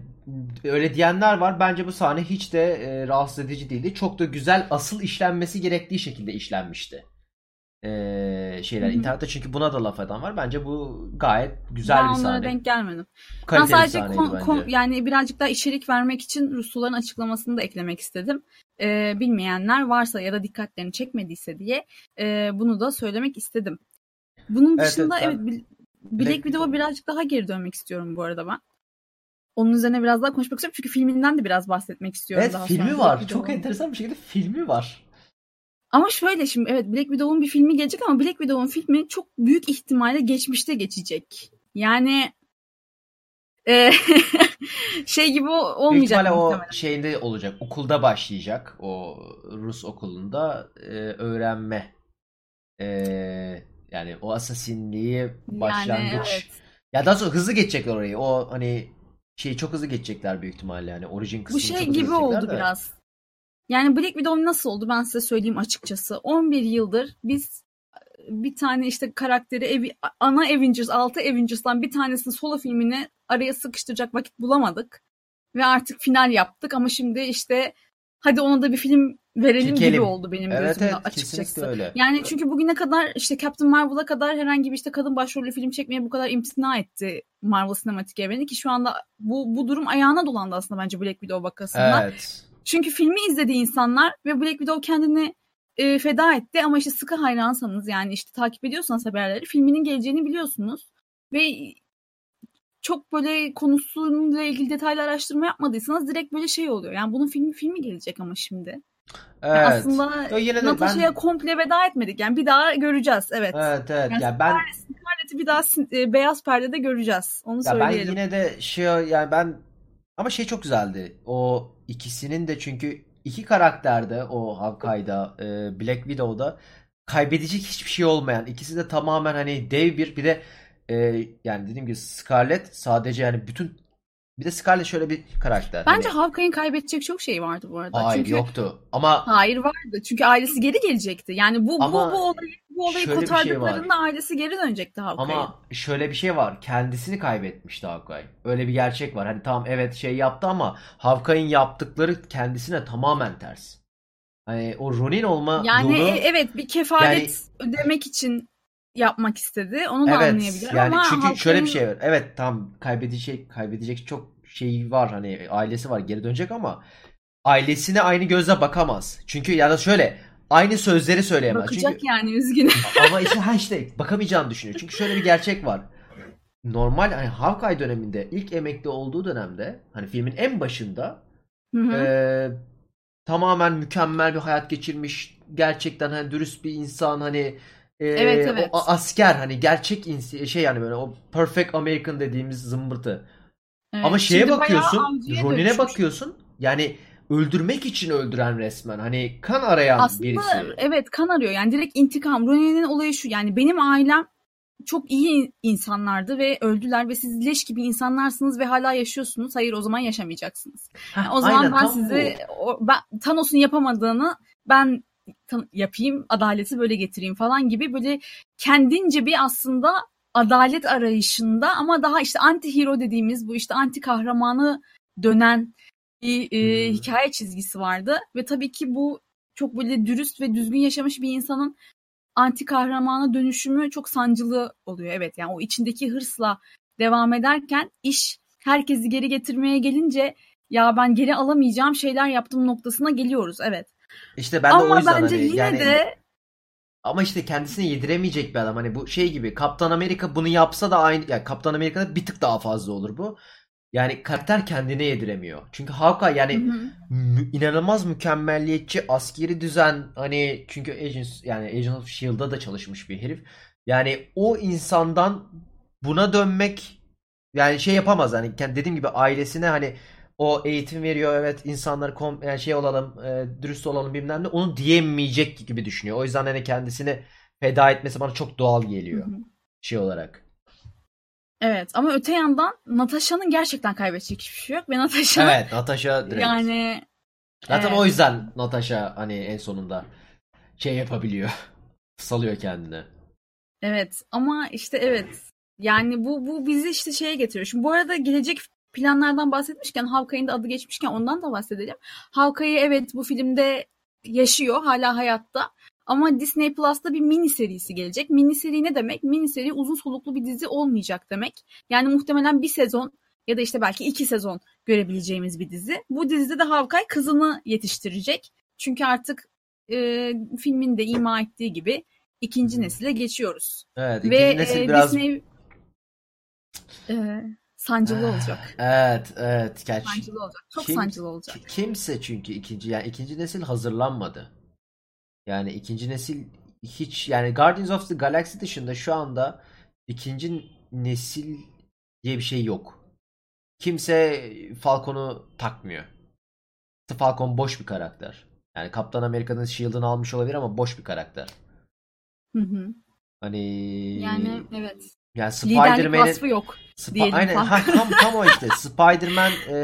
öyle diyenler var. Bence bu sahne hiç de e, rahatsız edici değildi. Çok da güzel asıl işlenmesi gerektiği şekilde işlenmişti. E, şeyler Hı hı. internette çünkü buna da laf eden var. Bence bu gayet güzel ben bir onlara sahne. denk gelmedim. Ben Kaliteli bir sadece bence. kon- yani birazcık daha içerik vermek için Rusluların açıklamasını da eklemek istedim. Ee, bilmeyenler varsa ya da dikkatlerini çekmediyse diye e, bunu da söylemek istedim. Bunun dışında evet, evet, ben- Black Widow'a birazcık daha geri dönmek istiyorum bu arada ben. Onun üzerine biraz daha konuşmak istiyorum çünkü filminden de biraz bahsetmek istiyorum Evet daha filmi sonra. var. Çok enteresan bir şekilde filmi var. Ama şöyle şimdi evet Black Widow'un bir filmi gelecek ama Black Widow'un filmi çok büyük ihtimalle geçmişte geçecek. Yani e, *laughs* şey gibi o- Büyük olmayacak ihtimalle o şeyinde olacak. Okulda başlayacak. O Rus okulunda e, öğrenme. E, yani o asasinliği başlangıç. Yani evet. Ya daha sonra hızlı geçecekler orayı. O hani şeyi çok hızlı geçecekler büyük ihtimalle yani. Orijin Bu kısmını şey çok hızlı gibi oldu de. biraz. Yani Black Widow nasıl oldu ben size söyleyeyim açıkçası. 11 yıldır biz bir tane işte karakteri evi, ana Avengers, 6 Avengers'tan bir tanesini solo filmine araya sıkıştıracak vakit bulamadık. Ve artık final yaptık ama şimdi işte hadi ona da bir film verelim gibi Çekelim. oldu benim Evet gözümde evet açıkçası. öyle. Yani çünkü bugüne kadar işte Captain Marvel'a kadar herhangi bir işte kadın başrollü film çekmeye bu kadar imtina etti Marvel sinematik evreni ki şu anda bu bu durum ayağına dolandı aslında bence Black Widow vakasında. Evet. Çünkü filmi izledi insanlar ve Black Widow kendini e, feda etti ama işte sıkı hayransanız yani işte takip ediyorsanız haberleri filminin geleceğini biliyorsunuz ve çok böyle konusuyla ilgili detaylı araştırma yapmadıysanız direkt böyle şey oluyor. Yani bunun filmi filmi gelecek ama şimdi. Yani Evet. aslında Yo, yine de Natasha'ya ben komple veda etmedik. Yani bir daha göreceğiz. Evet. evet evet Yani ya ben Scarlett'i bir daha e, beyaz perdede göreceğiz. Onu ya ben söyleyelim. yine de şey yani ben ama şey çok güzeldi. O ikisinin de çünkü iki karakterde o Hawkeye'da e, Black Widow'da kaybedecek hiçbir şey olmayan ikisi de tamamen hani dev bir bir de e, yani dediğim gibi Scarlett sadece yani bütün bir de Scarlett şöyle bir karakter. Bence Hani, Hawkeye'in kaybedecek çok şey vardı bu arada. hayır Çünkü yoktu. Ama Hayır vardı. Çünkü ailesi geri gelecekti. Yani bu Ama bu bu olayı bu olayı şöyle bir şey var. ailesi geri dönecekti Hawkeye'in. Ama şöyle bir şey var. Kendisini kaybetmişti Hawkeye. Öyle bir gerçek var. Hani tamam evet şey yaptı ama Hawkeye'in yaptıkları kendisine tamamen ters. Hani o Ronin olma Yani yolu e- evet bir kefalet ödemek için yapmak istedi. Onu da evet anlayabilirim yani ama çünkü şöyle bir Hawkeye'in- şey var. Evet tam kaybedecek kaybedecek çok şey var hani ailesi var geri dönecek ama ailesine aynı gözle bakamaz. Çünkü ya da şöyle aynı sözleri söyleyemez. bakacak Çünkü yani üzgünüm. *laughs* Ama işte ha işte bakamayacağını düşünüyor. Çünkü şöyle bir gerçek var. Normal hani Hawkeye döneminde ilk emekli olduğu dönemde hani filmin en başında Hı hı. eee, tamamen mükemmel bir hayat geçirmiş. Gerçekten hani dürüst bir insan hani eee, Evet, evet. o asker hani gerçek ins- şey yani böyle o perfect American dediğimiz zımbırtı. Evet, Ama şeye bakıyorsun, Ronin'e bakıyorsun. Yani öldürmek için öldüren resmen. Hani kan arayan Aslında birisi. evet kan arıyor. Yani direkt intikam. Ronin'in olayı şu. Yani benim ailem çok iyi insanlardı ve öldüler ve siz leş gibi insanlarsınız ve hala yaşıyorsunuz. Hayır o zaman yaşamayacaksınız. Heh, Yani o zaman aynen, ben sizi o, ben Thanos'un yapamadığını ben yapayım, adaleti böyle getireyim falan gibi böyle kendince bir aslında adalet arayışında ama daha işte anti hero dediğimiz bu işte anti kahramanı dönen bir e, Hmm. hikaye çizgisi vardı ve tabii ki bu çok böyle dürüst ve düzgün yaşamış bir insanın anti kahramana dönüşümü çok sancılı oluyor. Evet yani o içindeki hırsla devam ederken iş herkesi geri getirmeye gelince ya ben geri alamayacağım şeyler yaptım noktasına geliyoruz. Evet. İşte ben de o Ama yüzden bence hani yine yani de ama işte kendisine yediremeyecek bir adam. Hani bu şey gibi Kaptan Amerika bunu yapsa da aynı yani Kaptan Amerika'da bir tık daha fazla olur bu. Yani karakter kendine yediremiyor. Çünkü Hawkeye yani Hı hı. mü- inanılmaz mükemmelliyetçi askeri düzen hani çünkü Agents yani Agents of Shield'da da çalışmış bir herif. Yani o insandan buna dönmek yani şey yapamaz hani dediğim gibi ailesine hani o eğitim veriyor evet insanlar kom yani şey olalım e, dürüst olalım bilmem ne onu diyemeyecek gibi düşünüyor. O yüzden hani kendisini feda etmesi bana çok doğal geliyor Hı hı. şey olarak. Evet ama öte yandan Natasha'nın gerçekten kaybedecek hiçbir şey yok ve Natasha Evet Natasha direkt. yani Zaten evet. o yüzden Natasha hani en sonunda şey yapabiliyor. *laughs* Salıyor kendini. Evet ama işte evet yani bu bu bizi işte şeye getiriyor. Şimdi bu arada gelecek planlardan bahsetmişken Hawkeye'nin de adı geçmişken ondan da bahsedelim. Hawkeye evet bu filmde yaşıyor hala hayatta ama Disney Plus'ta bir mini serisi gelecek. Mini seri ne demek? Mini seri uzun soluklu bir dizi olmayacak demek. Yani muhtemelen bir sezon ya da işte belki iki sezon görebileceğimiz bir dizi. Bu dizide de Hawkeye kızını yetiştirecek. Çünkü artık e, filmin de ima ettiği gibi ikinci nesile geçiyoruz. Evet, ikinci Ve nesil e, biraz Disney e, sancılı olacak. Evet, evet. Gerçi Sancılı olacak. Çok kim- sancılı olacak. ki- kimse çünkü ikinci yani ikinci nesil hazırlanmadı. Yani ikinci nesil hiç yani Guardians of the Galaxy dışında şu anda ikinci nesil diye bir şey yok. Kimse Falcon'u takmıyor. Falcon boş bir karakter. Yani Kaptan Amerika'nın shield'ını almış olabilir ama boş bir karakter. Hı hı. Hani Yani evet. yani Spider-Man'in yok. Sp- diyelim aynen ha, tam tam o *laughs* işte. Spider-Man e,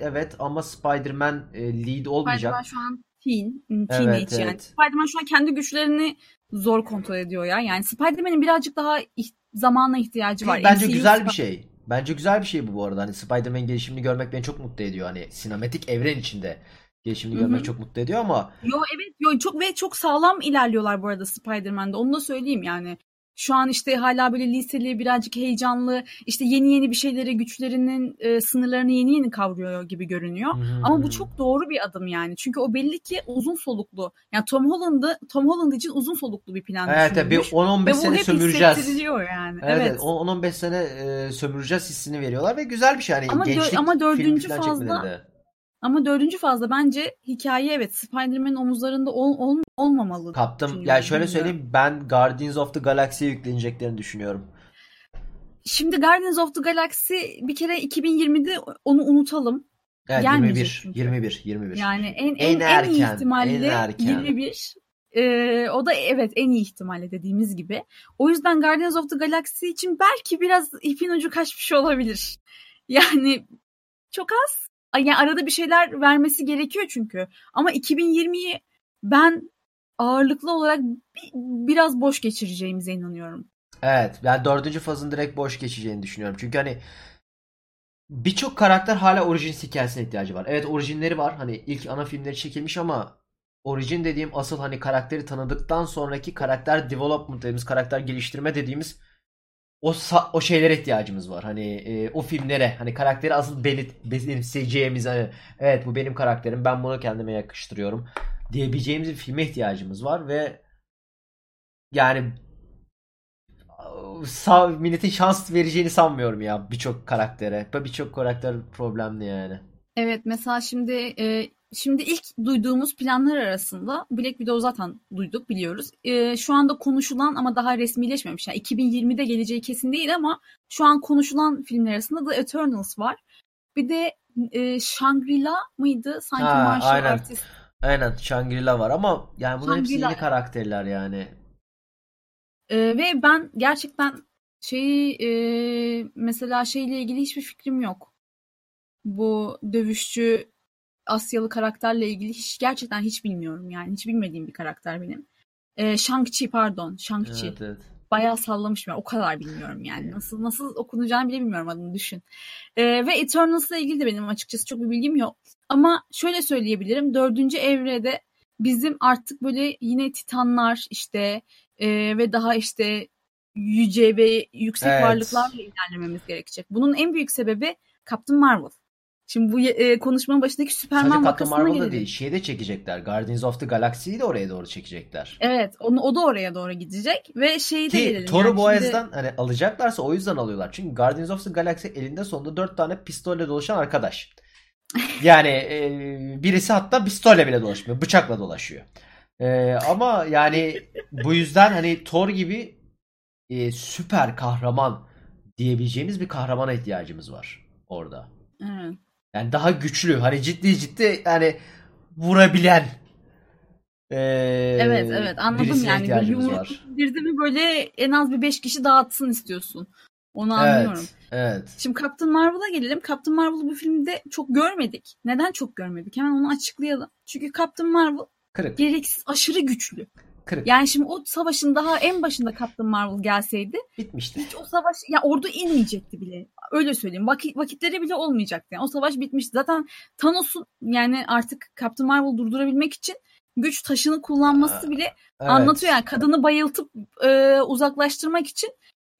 evet ama Spider-Man e, lead olmayacak. Spider-Man şu an teen, teenage Evet, yani. evet. Spider-Man şu an kendi güçlerini zor kontrol ediyor ya. Yani Spider-Man'in birazcık daha ih- zamana ihtiyacı var. Bence MCU güzel bir şey. Bence güzel bir şey bu bu arada. Hani Spider-Man gelişimini görmek beni çok mutlu ediyor. Hani sinematik evren içinde gelişimini görmek çok mutlu ediyor ama Yo evet yo çok ve çok sağlam ilerliyorlar bu arada Spider-Man'de. Onu da söyleyeyim yani. Şu an işte hala böyle liseli birazcık heyecanlı işte yeni yeni bir şeyleri güçlerinin e, sınırlarını yeni yeni kavruyor gibi görünüyor. Ama bu çok doğru bir adım yani. Çünkü o belli ki uzun soluklu. Yani Tom Holland'ı Tom Holland için uzun soluklu bir plan evet evet, bir düşünülmüş. 10-15 Ve bu sene hep sömüreceğiz. yani. Evet, Evet. evet 10-15 sene e, sömüreceğiz hissini veriyorlar ve güzel bir şey. Hani Ama gençlik ama filmi dördüncü fazla- çekmelerinde. Ama dördüncü fazla bence hikaye evet Spider-Man'in omuzlarında ol, ol- olmamalı. Kaptım. düşünüyorum, Yani şöyle söyleyeyim ben Guardians of the Galaxy'ye yükleneceklerini düşünüyorum. Şimdi Guardians of the Galaxy bir kere 2020'de onu unutalım. Evet Gelmeyecek 21 çünkü. 21 21. Yani en En en, en iyi erken, ihtimalle en erken. 21. Ee, o da evet en iyi ihtimalle dediğimiz gibi. O yüzden Guardians of the Galaxy için belki biraz ipin ucu kaçmış olabilir. Yani çok az. Yani arada bir şeyler vermesi gerekiyor çünkü. Ama 2020'yi ben ağırlıklı olarak bi- biraz boş geçireceğimize inanıyorum. Evet. Yani dördüncü fazın direkt boş geçeceğini düşünüyorum. Çünkü hani birçok karakter hala orijin hikayesine ihtiyacı var. Evet orijinleri var. Hani ilk ana filmleri çekilmiş ama orijin dediğim asıl hani karakteri tanıdıktan sonraki karakter development dediğimiz karakter geliştirme dediğimiz o o şeylere ihtiyacımız var. Hani e, o filmlere hani karakteri asıl belirt benimseyeceğimiz hani evet bu benim karakterim ben bunu kendime yakıştırıyorum diyebileceğimiz bir filme ihtiyacımız var ve yani sağ milletin şans vereceğini sanmıyorum ya birçok karaktere. Birçok karakter problemli yani. Evet mesela şimdi e, şimdi ilk duyduğumuz planlar arasında Black Widow zaten duyduk biliyoruz. E, şu anda konuşulan ama daha resmileşmemiş. Yani 2020'de geleceği kesin değil ama şu an konuşulan filmler arasında The Eternals var. Bir de e, Shangri-La mıydı? Sanki Ha, martial aynen. artist. Aynen Shangri-La var ama yani bunların hepsi yeni karakterler yani. E, ve ben gerçekten şeyi e, mesela şeyle ilgili hiçbir fikrim yok. Bu dövüşçü Asyalı karakterle ilgili hiç gerçekten hiç bilmiyorum yani. Hiç bilmediğim bir karakter benim. Ee, Shang-Chi pardon. Shang-Chi. Evet, evet. Bayağı sallamışım. ya. O kadar bilmiyorum yani. Nasıl nasıl okunacağını bile bilmiyorum adını düşün. Ee, ve Eternals'la ilgili de benim açıkçası çok bir bilgim yok. Ama şöyle söyleyebilirim. Dördüncü evrede bizim artık böyle yine titanlar işte e, ve daha işte yüce ve yüksek Evet. varlıklarla ilerlememiz gerekecek. Bunun en büyük sebebi Captain Marvel. Şimdi bu e, konuşmanın başındaki Sadece Superman Captain vakasına Marvel'da gelelim. değil. Şeyi de çekecekler. Guardians of the Galaxy'yi de oraya doğru çekecekler. Evet, onu, o da oraya doğru gidecek ve şeyi de gelelim. Thor'u yani bu şimdi- yüzden hani alacaklarsa o yüzden alıyorlar. Çünkü Guardians of the Galaxy elinde sonunda dört tane pistolle dolaşan arkadaş. *laughs* Yani e, birisi hatta pistolle bile dolaşmıyor. Bıçakla dolaşıyor. E, ama yani bu yüzden hani Thor gibi e, süper kahraman diyebileceğimiz bir kahramana ihtiyacımız var orada. Evet. Yani daha güçlü. Hani ciddi ciddi yani vurabilen e, Evet evet anladım yani. Bir yumruk indirdi mi böyle en az bir beş kişi dağıtsın istiyorsun. Onu Evet. anlıyorum. Evet. Şimdi Captain Marvel'a gelelim. Captain Marvel'ı bu filmde çok görmedik. Neden çok görmedik? Hemen onu açıklayalım. Çünkü Captain Marvel Kırık. gereksiz aşırı güçlü. Kırık. Yani şimdi o savaşın daha en başında Captain Marvel gelseydi Bitmişti. hiç o savaş ya ordu inmeyecekti bile. Öyle söyleyeyim. Vakit, vakitleri bile olmayacaktı. Yani o savaş bitmişti. Zaten Thanos'un yani artık Captain Marvel durdurabilmek için güç taşını kullanması bile Evet. anlatıyor yani kadını bayıltıp e, uzaklaştırmak için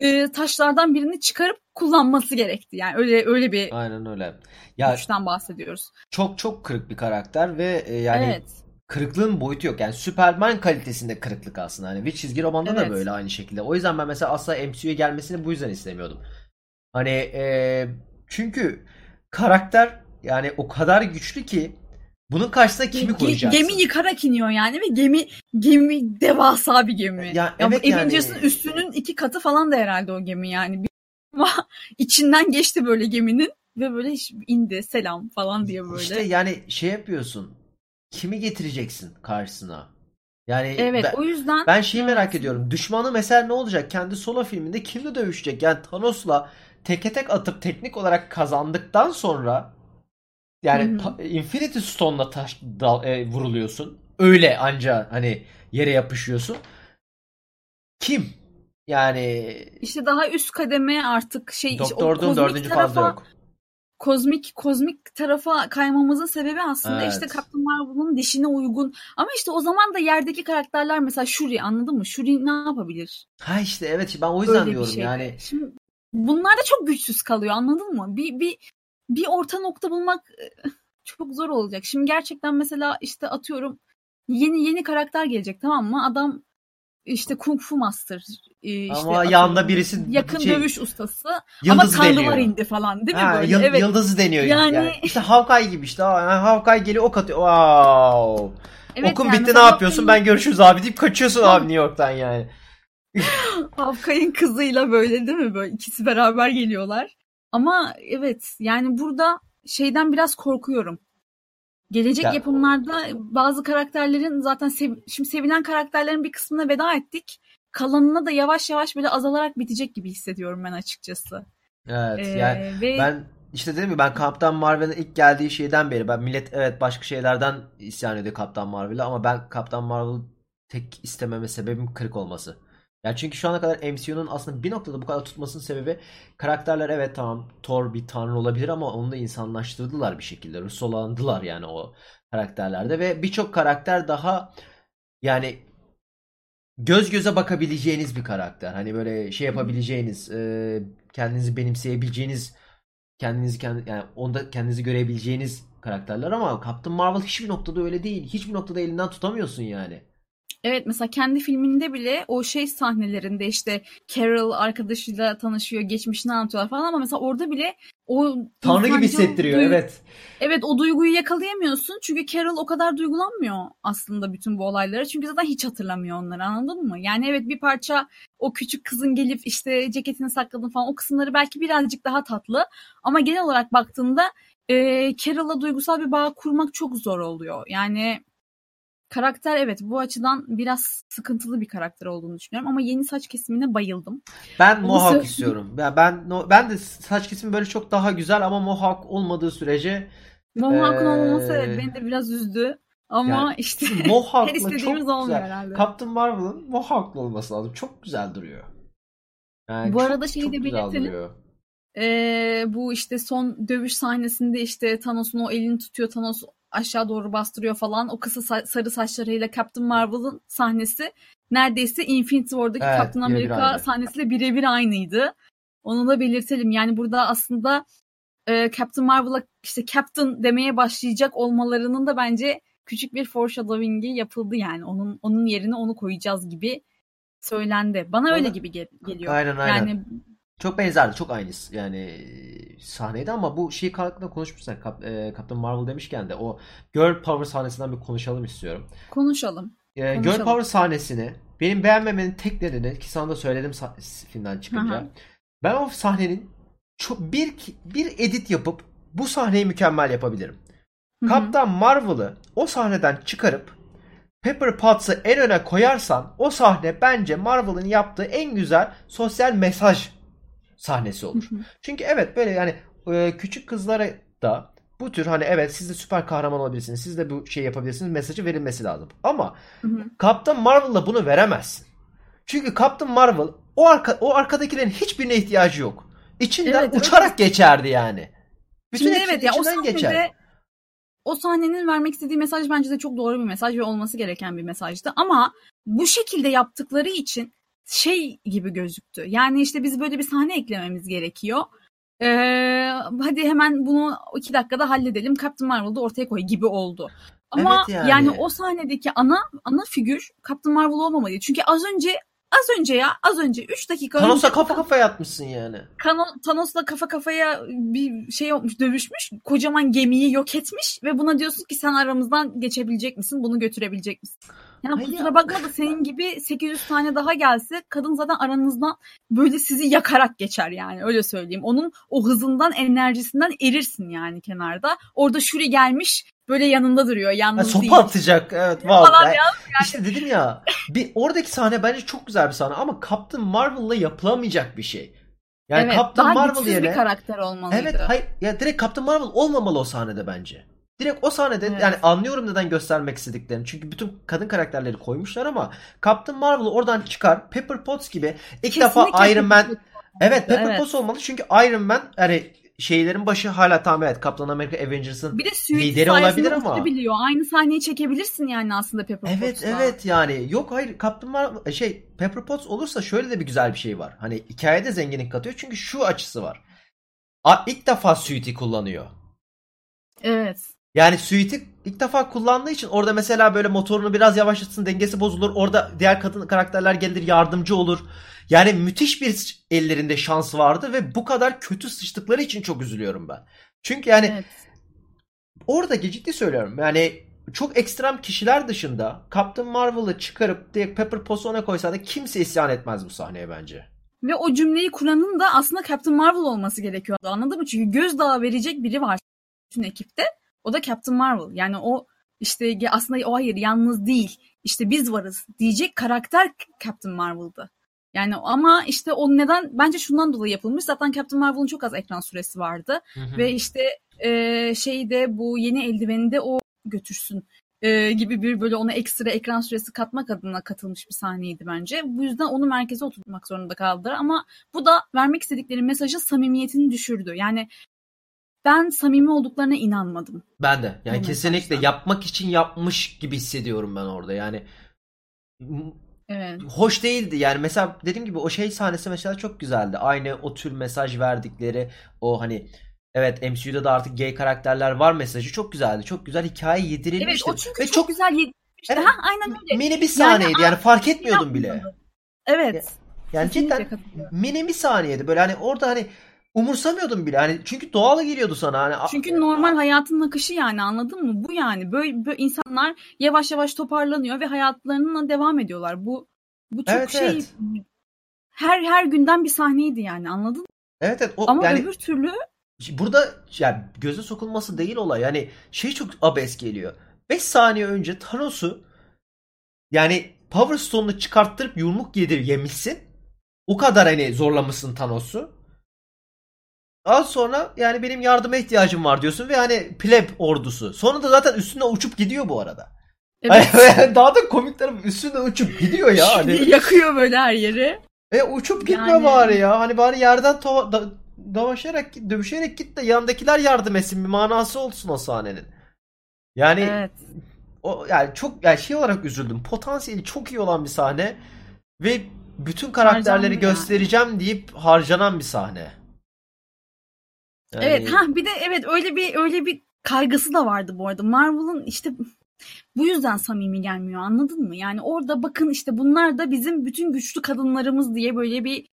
e, taşlardan birini çıkarıp kullanması gerekti. Yani öyle öyle bir Aynen öyle. Ya güçten bahsediyoruz. çok çok kırık bir karakter ve e, yani evet. Kırıklığın boyutu yok. Yani Superman kalitesinde kırıklık aslında. Hani bir çizgi romanda da Evet. böyle aynı şekilde. O yüzden ben mesela asla MCU'ya gelmesini bu yüzden istemiyordum. Hani e, çünkü karakter yani o kadar güçlü ki bunun karşısına kimi Ge- koyacaksın? Gemi yıkarak iniyor yani ve gemi gemi devasa bir gemi. Ya Ya, evet bu Avengers'ın yani- üstünün iki katı falan da herhalde o gemi yani. Ama *laughs* içinden geçti böyle geminin ve böyle indi selam falan diye böyle. İşte yani şey yapıyorsun. Kimi getireceksin karşısına? Yani evet ben, o yüzden ben şeyi merak ediyorum. Düşmanı mesela ne olacak? Kendi solo filminde kimle dövüşecek? Yani Thanos'la teke tek atıp teknik olarak kazandıktan sonra yani Hı hı. ta- Infinity Stone'la taş dal- e, vuruluyorsun. Öyle anca hani yere yapışıyorsun. Kim? Yani işte daha üst kademe artık şey Doktor Doom kozmik dördüncü tarafa fazla yok. Kozmik kozmik tarafa kaymamızın sebebi aslında Evet. işte Captain Marvel'ın dişine uygun. Ama işte o zaman da yerdeki karakterler mesela Shuri anladın mı? Shuri ne yapabilir? Ha işte evet ben o yüzden Öyle diyorum şey. yani. Şimdi bunlar da çok güçsüz kalıyor anladın mı? Bir bir bir orta nokta bulmak e, *laughs* çok zor olacak. Şimdi gerçekten mesela işte atıyorum yeni yeni karakter gelecek tamam mı? Adam işte Kung Fu Master. e, işte Ama yanında birisi yakın şey, dövüş ustası. yıldız ama tanrılar indi falan değil mi Ha, böyle? yıl- evet. Yıldızı deniyor. Yani- Yani, *laughs* işte Hawkeye gibi işte. Ha, Hawkeye geliyor ok atıyor. Wow. Evet, Okun yani bitti ne yapıyorsun? Hawkeye'in- Ben görüşürüz abi deyip kaçıyorsun abi New York'tan yani. *laughs* Hawkeye'in kızıyla böyle değil mi? Böyle ikisi beraber geliyorlar. Ama evet yani burada şeyden biraz korkuyorum. Gelecek Ya- yapımlarda bazı karakterlerin zaten sev- şimdi sevilen karakterlerin bir kısmına veda ettik. Kalanına da yavaş yavaş böyle azalarak bitecek gibi hissediyorum ben açıkçası. Evet Ee, yani ve ben işte dedim mi ben Kaptan Marvel'in ilk geldiği şeyden beri ben millet evet başka şeylerden isyan ediyor Kaptan Marvel'e ama ben Kaptan Marvel tek istememe sebebim kırık olması. Ya çünkü şu ana kadar MCU'nun aslında bir noktada bu kadar tutmasının sebebi karakterler evet tamam Thor bir tanrı olabilir ama onu da insanlaştırdılar bir şekilde. Rusolandılar yani o karakterlerde ve birçok karakter daha yani göz göze bakabileceğiniz bir karakter. Hani böyle şey yapabileceğiniz, e, kendinizi benimseyebileceğiniz, kendinizi kendi yani onda kendinizi görebileceğiniz karakterler ama Captain Marvel hiçbir noktada öyle değil. Hiçbir noktada elinden tutamıyorsun yani. Evet mesela kendi filminde bile o şey sahnelerinde işte Carol arkadaşıyla tanışıyor, geçmişini anlatıyorlar falan ama mesela orada bile o Tanrı gibi hissettiriyor duy- evet. Evet o duyguyu yakalayamıyorsun. Çünkü Carol o kadar duygulanmıyor aslında bütün bu olaylara. Çünkü zaten hiç hatırlamıyor onları anladın mı? Yani evet bir parça o küçük kızın gelip işte ceketini sakladın falan o kısımları belki birazcık daha tatlı. Ama genel olarak baktığında e, Carol'la duygusal bir bağ kurmak çok zor oluyor. Yani karakter evet bu açıdan biraz sıkıntılı bir karakter olduğunu düşünüyorum. Ama yeni saç kesimine bayıldım. Ben Onu Mohawk sö- istiyorum. Ya ben no- ben de saç kesimi böyle çok daha güzel ama Mohawk olmadığı sürece Mohawk'un Ee, olmaması evet beni de biraz üzdü. Ama yani işte *laughs* her istediğimiz çok olmuyor güzel. herhalde. Captain Marvel'ın Mohawk'lı olması lazım. Çok güzel duruyor. Yani Bu çok, arada şeyi de belirtelim. Ee, bu işte son dövüş sahnesinde işte Thanos'un o elini tutuyor Thanos aşağı doğru bastırıyor falan. O kısa sa- sarı saçlarıyla Captain Marvel'ın sahnesi neredeyse Infinity War'daki Evet, Captain America sahnesiyle birebir aynıydı. Onu da belirtelim. Yani burada aslında e, Captain Marvel'a işte Captain demeye başlayacak olmalarının da bence küçük bir foreshadowing'i yapıldı yani. Onun onun yerine onu koyacağız gibi söylendi. Bana öyle gibi gel- geliyor. Aynen aynen. Yani Çok benzerdi. Çok aynı yani sahneydi ama bu şey hakkında konuşmuşsak Kap, e, Captain Marvel demişken de o Girl Power sahnesinden bir konuşalım istiyorum. konuşalım. E, Girl. Power sahnesini benim beğenmemenin tek nedeni ki sana da söyledim filmden çıkınca. Hı. Ben o sahnenin çok bir bir edit yapıp bu sahneyi mükemmel yapabilirim. Hı hı. Kaptan Marvel'ı o sahneden çıkarıp Pepper Potts'ı en öne koyarsan o sahne bence Marvel'ın yaptığı en güzel sosyal mesaj sahnesi olur. Hı hı. Çünkü evet böyle yani küçük kızlara da bu tür hani evet siz de süper kahraman olabilirsiniz. Siz de bu şey yapabilirsiniz. Mesajı verilmesi lazım. Ama Hı hı. Captain Marvel'la bunu veremezsin. Çünkü Captain Marvel o arka o arkadakilerin hiçbirine ihtiyacı yok. İçinden Evet, uçarak geçerdi yani. Bütün Şimdi evet ya o sahnede geçer. o sahnenin vermek istediği mesaj bence de çok doğru bir mesaj ve olması gereken bir mesajdı. Ama bu şekilde yaptıkları için şey gibi gözüktü. Yani işte biz böyle bir sahne eklememiz gerekiyor. Ee, hadi hemen bunu iki dakikada halledelim. Captain Marvel'da ortaya koy gibi oldu. Ama Evet yani. yani. o sahnedeki ana ana figür Captain Marvel olmamalıydı. Çünkü az önce az önce ya az önce 3 dakika Thanos'a önce kafa kafaya yatmışsın yani. Thanos'la kafa kafaya bir şey olmuş, dövüşmüş. Kocaman gemiyi yok etmiş ve buna diyorsun ki sen aramızdan geçebilecek misin? Bunu götürebilecek misin? Yani Hayır kusura bakma da senin gibi 800 tane daha gelse kadın zaten aranızdan böyle sizi yakarak geçer yani öyle söyleyeyim. Onun o hızından enerjisinden erirsin yani kenarda. Orada Shuri gelmiş böyle yanında duruyor Ha, yalnız değil. sopa atacak. Evet. Falan Vallahi. ya. İşte dedim ya. Bir oradaki sahne bence çok güzel bir sahne ama Captain Marvel'la yapılamayacak bir şey. Yani evet, Captain daha Marvel yerine bir karakter olmalıydı. Evet, hayır ya direkt Captain Marvel olmamalı o sahnede bence. Direkt o sahnede Evet. yani anlıyorum neden göstermek istediklerini. Çünkü bütün kadın karakterleri koymuşlar ama Captain Marvel oradan çıkar. Pepper Potts gibi ilk defa Iron Man Evet Pepper Evet. Potts olmalı çünkü Iron Man hani şeylerin başı hala tamam evet Captain America Avengers'ın Bir de suit Lideri olabilir ama- uçabiliyor. Aynı sahneyi çekebilirsin yani aslında Pepper Evet Potts'la. evet yani yok hayır Captain Marvel şey Pepper Potts olursa şöyle de bir güzel bir şey var. Hani hikayede zenginlik katıyor çünkü şu açısı var. A, ilk defa suite'i kullanıyor. Evet. Yani suite'i ilk defa kullandığı için orada mesela böyle motorunu biraz yavaşlatsın dengesi bozulur. Orada diğer kadın karakterler gelir yardımcı olur. Yani müthiş bir ellerinde şans vardı ve bu kadar kötü sıçtıkları için çok üzülüyorum ben. Çünkü yani evet. Oradaki ciddi söylüyorum. Yani çok ekstrem kişiler dışında Captain Marvel'ı çıkarıp direkt Pepper Potts'u ona koysa da kimse isyan etmez bu sahneye bence. Ve o cümleyi kuranın da aslında Captain Marvel olması gerekiyordu. Anladın mı? Çünkü gözdağı verecek biri var bütün ekipte. O da Captain Marvel. Yani o işte aslında o hayır yalnız değil. İşte biz varız diyecek karakter Captain Marvel'dı. Yani ama işte o neden bence şundan dolayı yapılmış. Zaten Captain Marvel'ın çok az ekran süresi vardı. Ve işte e, şeyde bu yeni eldiveni de o götürsün e, gibi bir böyle ona ekstra ekran süresi katmak adına katılmış bir sahneydi bence. Bu yüzden onu merkeze oturtmak zorunda kaldılar ama bu da vermek istedikleri mesajın samimiyetini düşürdü. Yani ben samimi olduklarına inanmadım. Ben de. Yani Bu kesinlikle mesajdan. yapmak için yapmış gibi hissediyorum ben orada. Yani Evet. hoş değildi. Yani mesela dediğim gibi o şey sahnesi mesela çok güzeldi. Aynı o tür mesaj verdikleri o hani evet MCU'da da artık gay karakterler var mesajı çok güzeldi. Çok güzel hikaye Evet yedirilmişti. o çünkü Ve çok, çok güzel yetmişti. Evet. Ha, aynen öyle. mini bir sahneydi. Yani, fark etmiyordum bile. Evet. Yani Kesinlikle cidden katılıyorum. mini bir saniyeydi. Böyle hani orada hani umursamıyordum bile. Hani çünkü doğal geliyordu sana. Hani Çünkü normal hayatın akışı yani anladın mı? Bu yani böyle, böyle insanlar yavaş yavaş toparlanıyor ve hayatlarına devam ediyorlar. Bu bu çok Evet, şey evet. her her günden bir sahneydi yani anladın mı? Evet evet o Ama yani öbür türlü burada yani göze sokulması değil olay. Yani şey çok abes geliyor. 5 saniye önce Thanos'u yani Power Stone'u çıkarttırıp yumruk yedir yemişsin. O kadar hani zorlamışsın Thanos'u. Az sonra yani benim yardıma ihtiyacım var diyorsun ve hani pleb ordusu. Sonra da zaten üstüne uçup gidiyor bu arada. evet, *laughs* daha da komik tarafı üstüne uçup gidiyor ya. Hani. yakıyor böyle her yeri. E uçup gitme Yani- bari ya. Hani bari yerden tava- da- davaşarak dövüşerek git de yandakiler yardım etsin. Bir manası olsun o sahnenin. Yani Evet. o yani çok yani şey olarak üzüldüm. Potansiyeli çok iyi olan bir sahne ve bütün karakterleri Harcandı yani. göstereceğim deyip harcanan bir sahne. Yani- Evet ha bir de evet öyle bir öyle bir kaygısı da vardı bu arada. Marvel'ın işte bu yüzden samimi gelmiyor anladın mı? Yani orada bakın işte bunlar da bizim bütün güçlü kadınlarımız diye böyle bir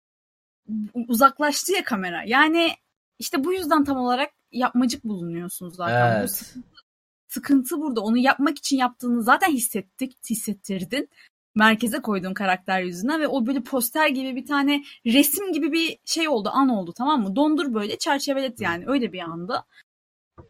uzaklaştı ya kamera. Yani işte bu yüzden tam olarak yapmacık bulunuyorsunuz zaten. Bu Evet. sıkıntı, sıkıntı burada. Onu yapmak için yaptığını zaten hissettik, hissettirdin. Merkeze koyduğun karakter yüzünden ve o böyle poster gibi bir tane resim gibi bir şey oldu, an oldu tamam mı? Dondur böyle çerçevelet yani öyle bir anda. *laughs*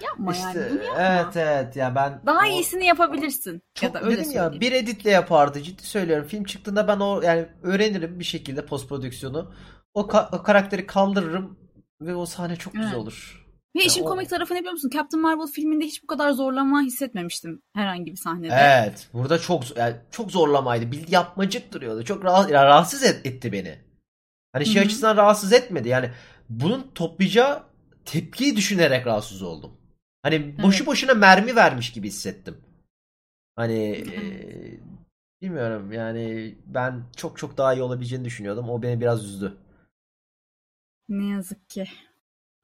Yapma yani İşte bunu yapma. evet evet ya ben Daha o- iyisini yapabilirsin. Çok ya da öyle dedim ya söyleyeyim. bir editle yapardı ciddi söylüyorum. Film çıktığında ben o yani öğrenirim bir şekilde post prodüksiyonu. O, ka- o karakteri kaldırırım ve o sahne çok güzel Evet. olur. Ve işin o... komik tarafı ne biliyor musun? Captain Marvel filminde hiç bu kadar zorlama hissetmemiştim herhangi bir sahnede. Evet. Burada çok yani çok zorlamaydı. Bildi yapmacık duruyordu. Çok rahat, yani rahatsız et, etti beni. Hani şey Hı-hı. açısından rahatsız etmedi. Yani bunun toplayacağı tepkiyi düşünerek rahatsız oldum. Hani boşu evet. boşuna mermi vermiş gibi hissettim. Hani e, bilmiyorum yani ben çok çok daha iyi olabileceğini düşünüyordum. O beni biraz üzdü. Ne yazık ki.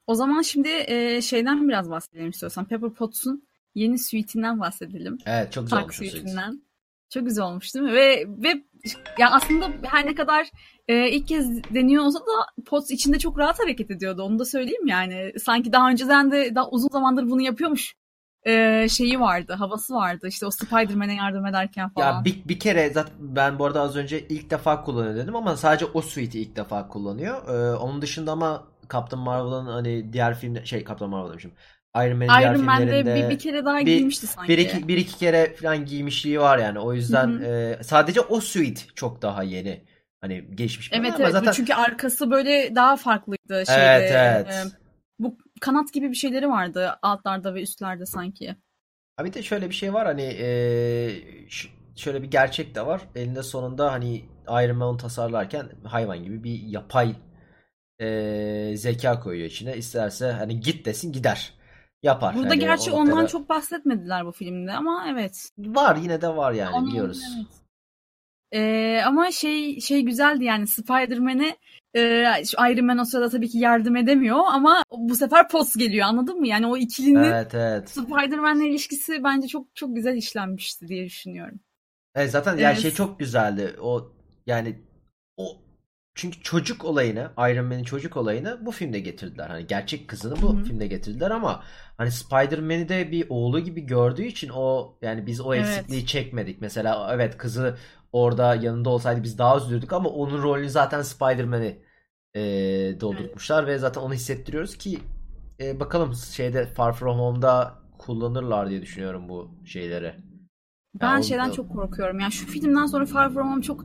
O zaman şimdi e, şeyden biraz bahsedelim istiyorsan. Pepper Potts'un yeni suite'inden bahsedelim. Evet çok güzel olmuş suite'inden. Çok güzel olmuş değil mi? Ve ve yani aslında her ne kadar e, ilk kez deniyor olsa da Potts içinde çok rahat hareket ediyordu. Onu da söyleyeyim yani. Sanki daha önceden de daha uzun zamandır bunu yapıyormuş e, şeyi vardı, havası vardı. İşte o Spider-Man'e yardım ederken falan. Ya bir, bir kere zaten ben bu arada az önce ilk defa kullanıyor dedim ama sadece o suite'i ilk defa kullanıyor. Ee, onun dışında ama Captain Marvel'ın hani diğer film şey Captain Marvel demişim. Iron Man'in diğer filmlerinde bir, bir kere daha bir, giymişti sanki. Bir iki, bir iki kere falan giymişliği var yani. O yüzden e, sadece o suite çok daha yeni. Hani geçmiş. Evet evet. Zaten... Çünkü arkası böyle daha farklıydı. Şeyde. Evet evet. E, bu kanat gibi bir şeyleri vardı altlarda ve üstlerde sanki. Bir de şöyle bir şey var hani e, şöyle bir gerçek de var. Elinde sonunda hani Iron Man'ı tasarlarken hayvan gibi bir yapay e, zeka koyuyor içine. İsterse hani git desin gider. Yapar. Burada hani gerçi ondan noktada... çok bahsetmediler bu filmde ama evet. Var yine de var yani Onun, biliyoruz. Evet. Ee, ama şey şey güzeldi yani Spider-Man'e e, Iron Man o sırada tabii ki yardım edemiyor ama bu sefer Potts geliyor anladın mı? Yani o ikilinin evet, evet. Spider-Man'le ilişkisi bence çok çok güzel işlenmişti diye düşünüyorum. Evet zaten evet. yani şey çok güzeldi. O yani o çünkü çocuk olayını, Iron Man'in çocuk olayını bu filmde getirdiler. Hani gerçek kızını bu Hı-hı. filmde getirdiler ama hani Spider-Man'i de bir oğlu gibi gördüğü için o yani biz o eksikliği evet. çekmedik. Mesela evet kızı orada yanında olsaydı biz daha üzülürdük ama onun rolünü zaten Spider-Man'i e, doldurmuşlar evet. ve zaten onu hissettiriyoruz ki e, bakalım şeyde Far From Home'da kullanırlar diye düşünüyorum bu şeyleri. Ben yani şeyden o, çok korkuyorum. Yani şu filmden sonra Far From Home çok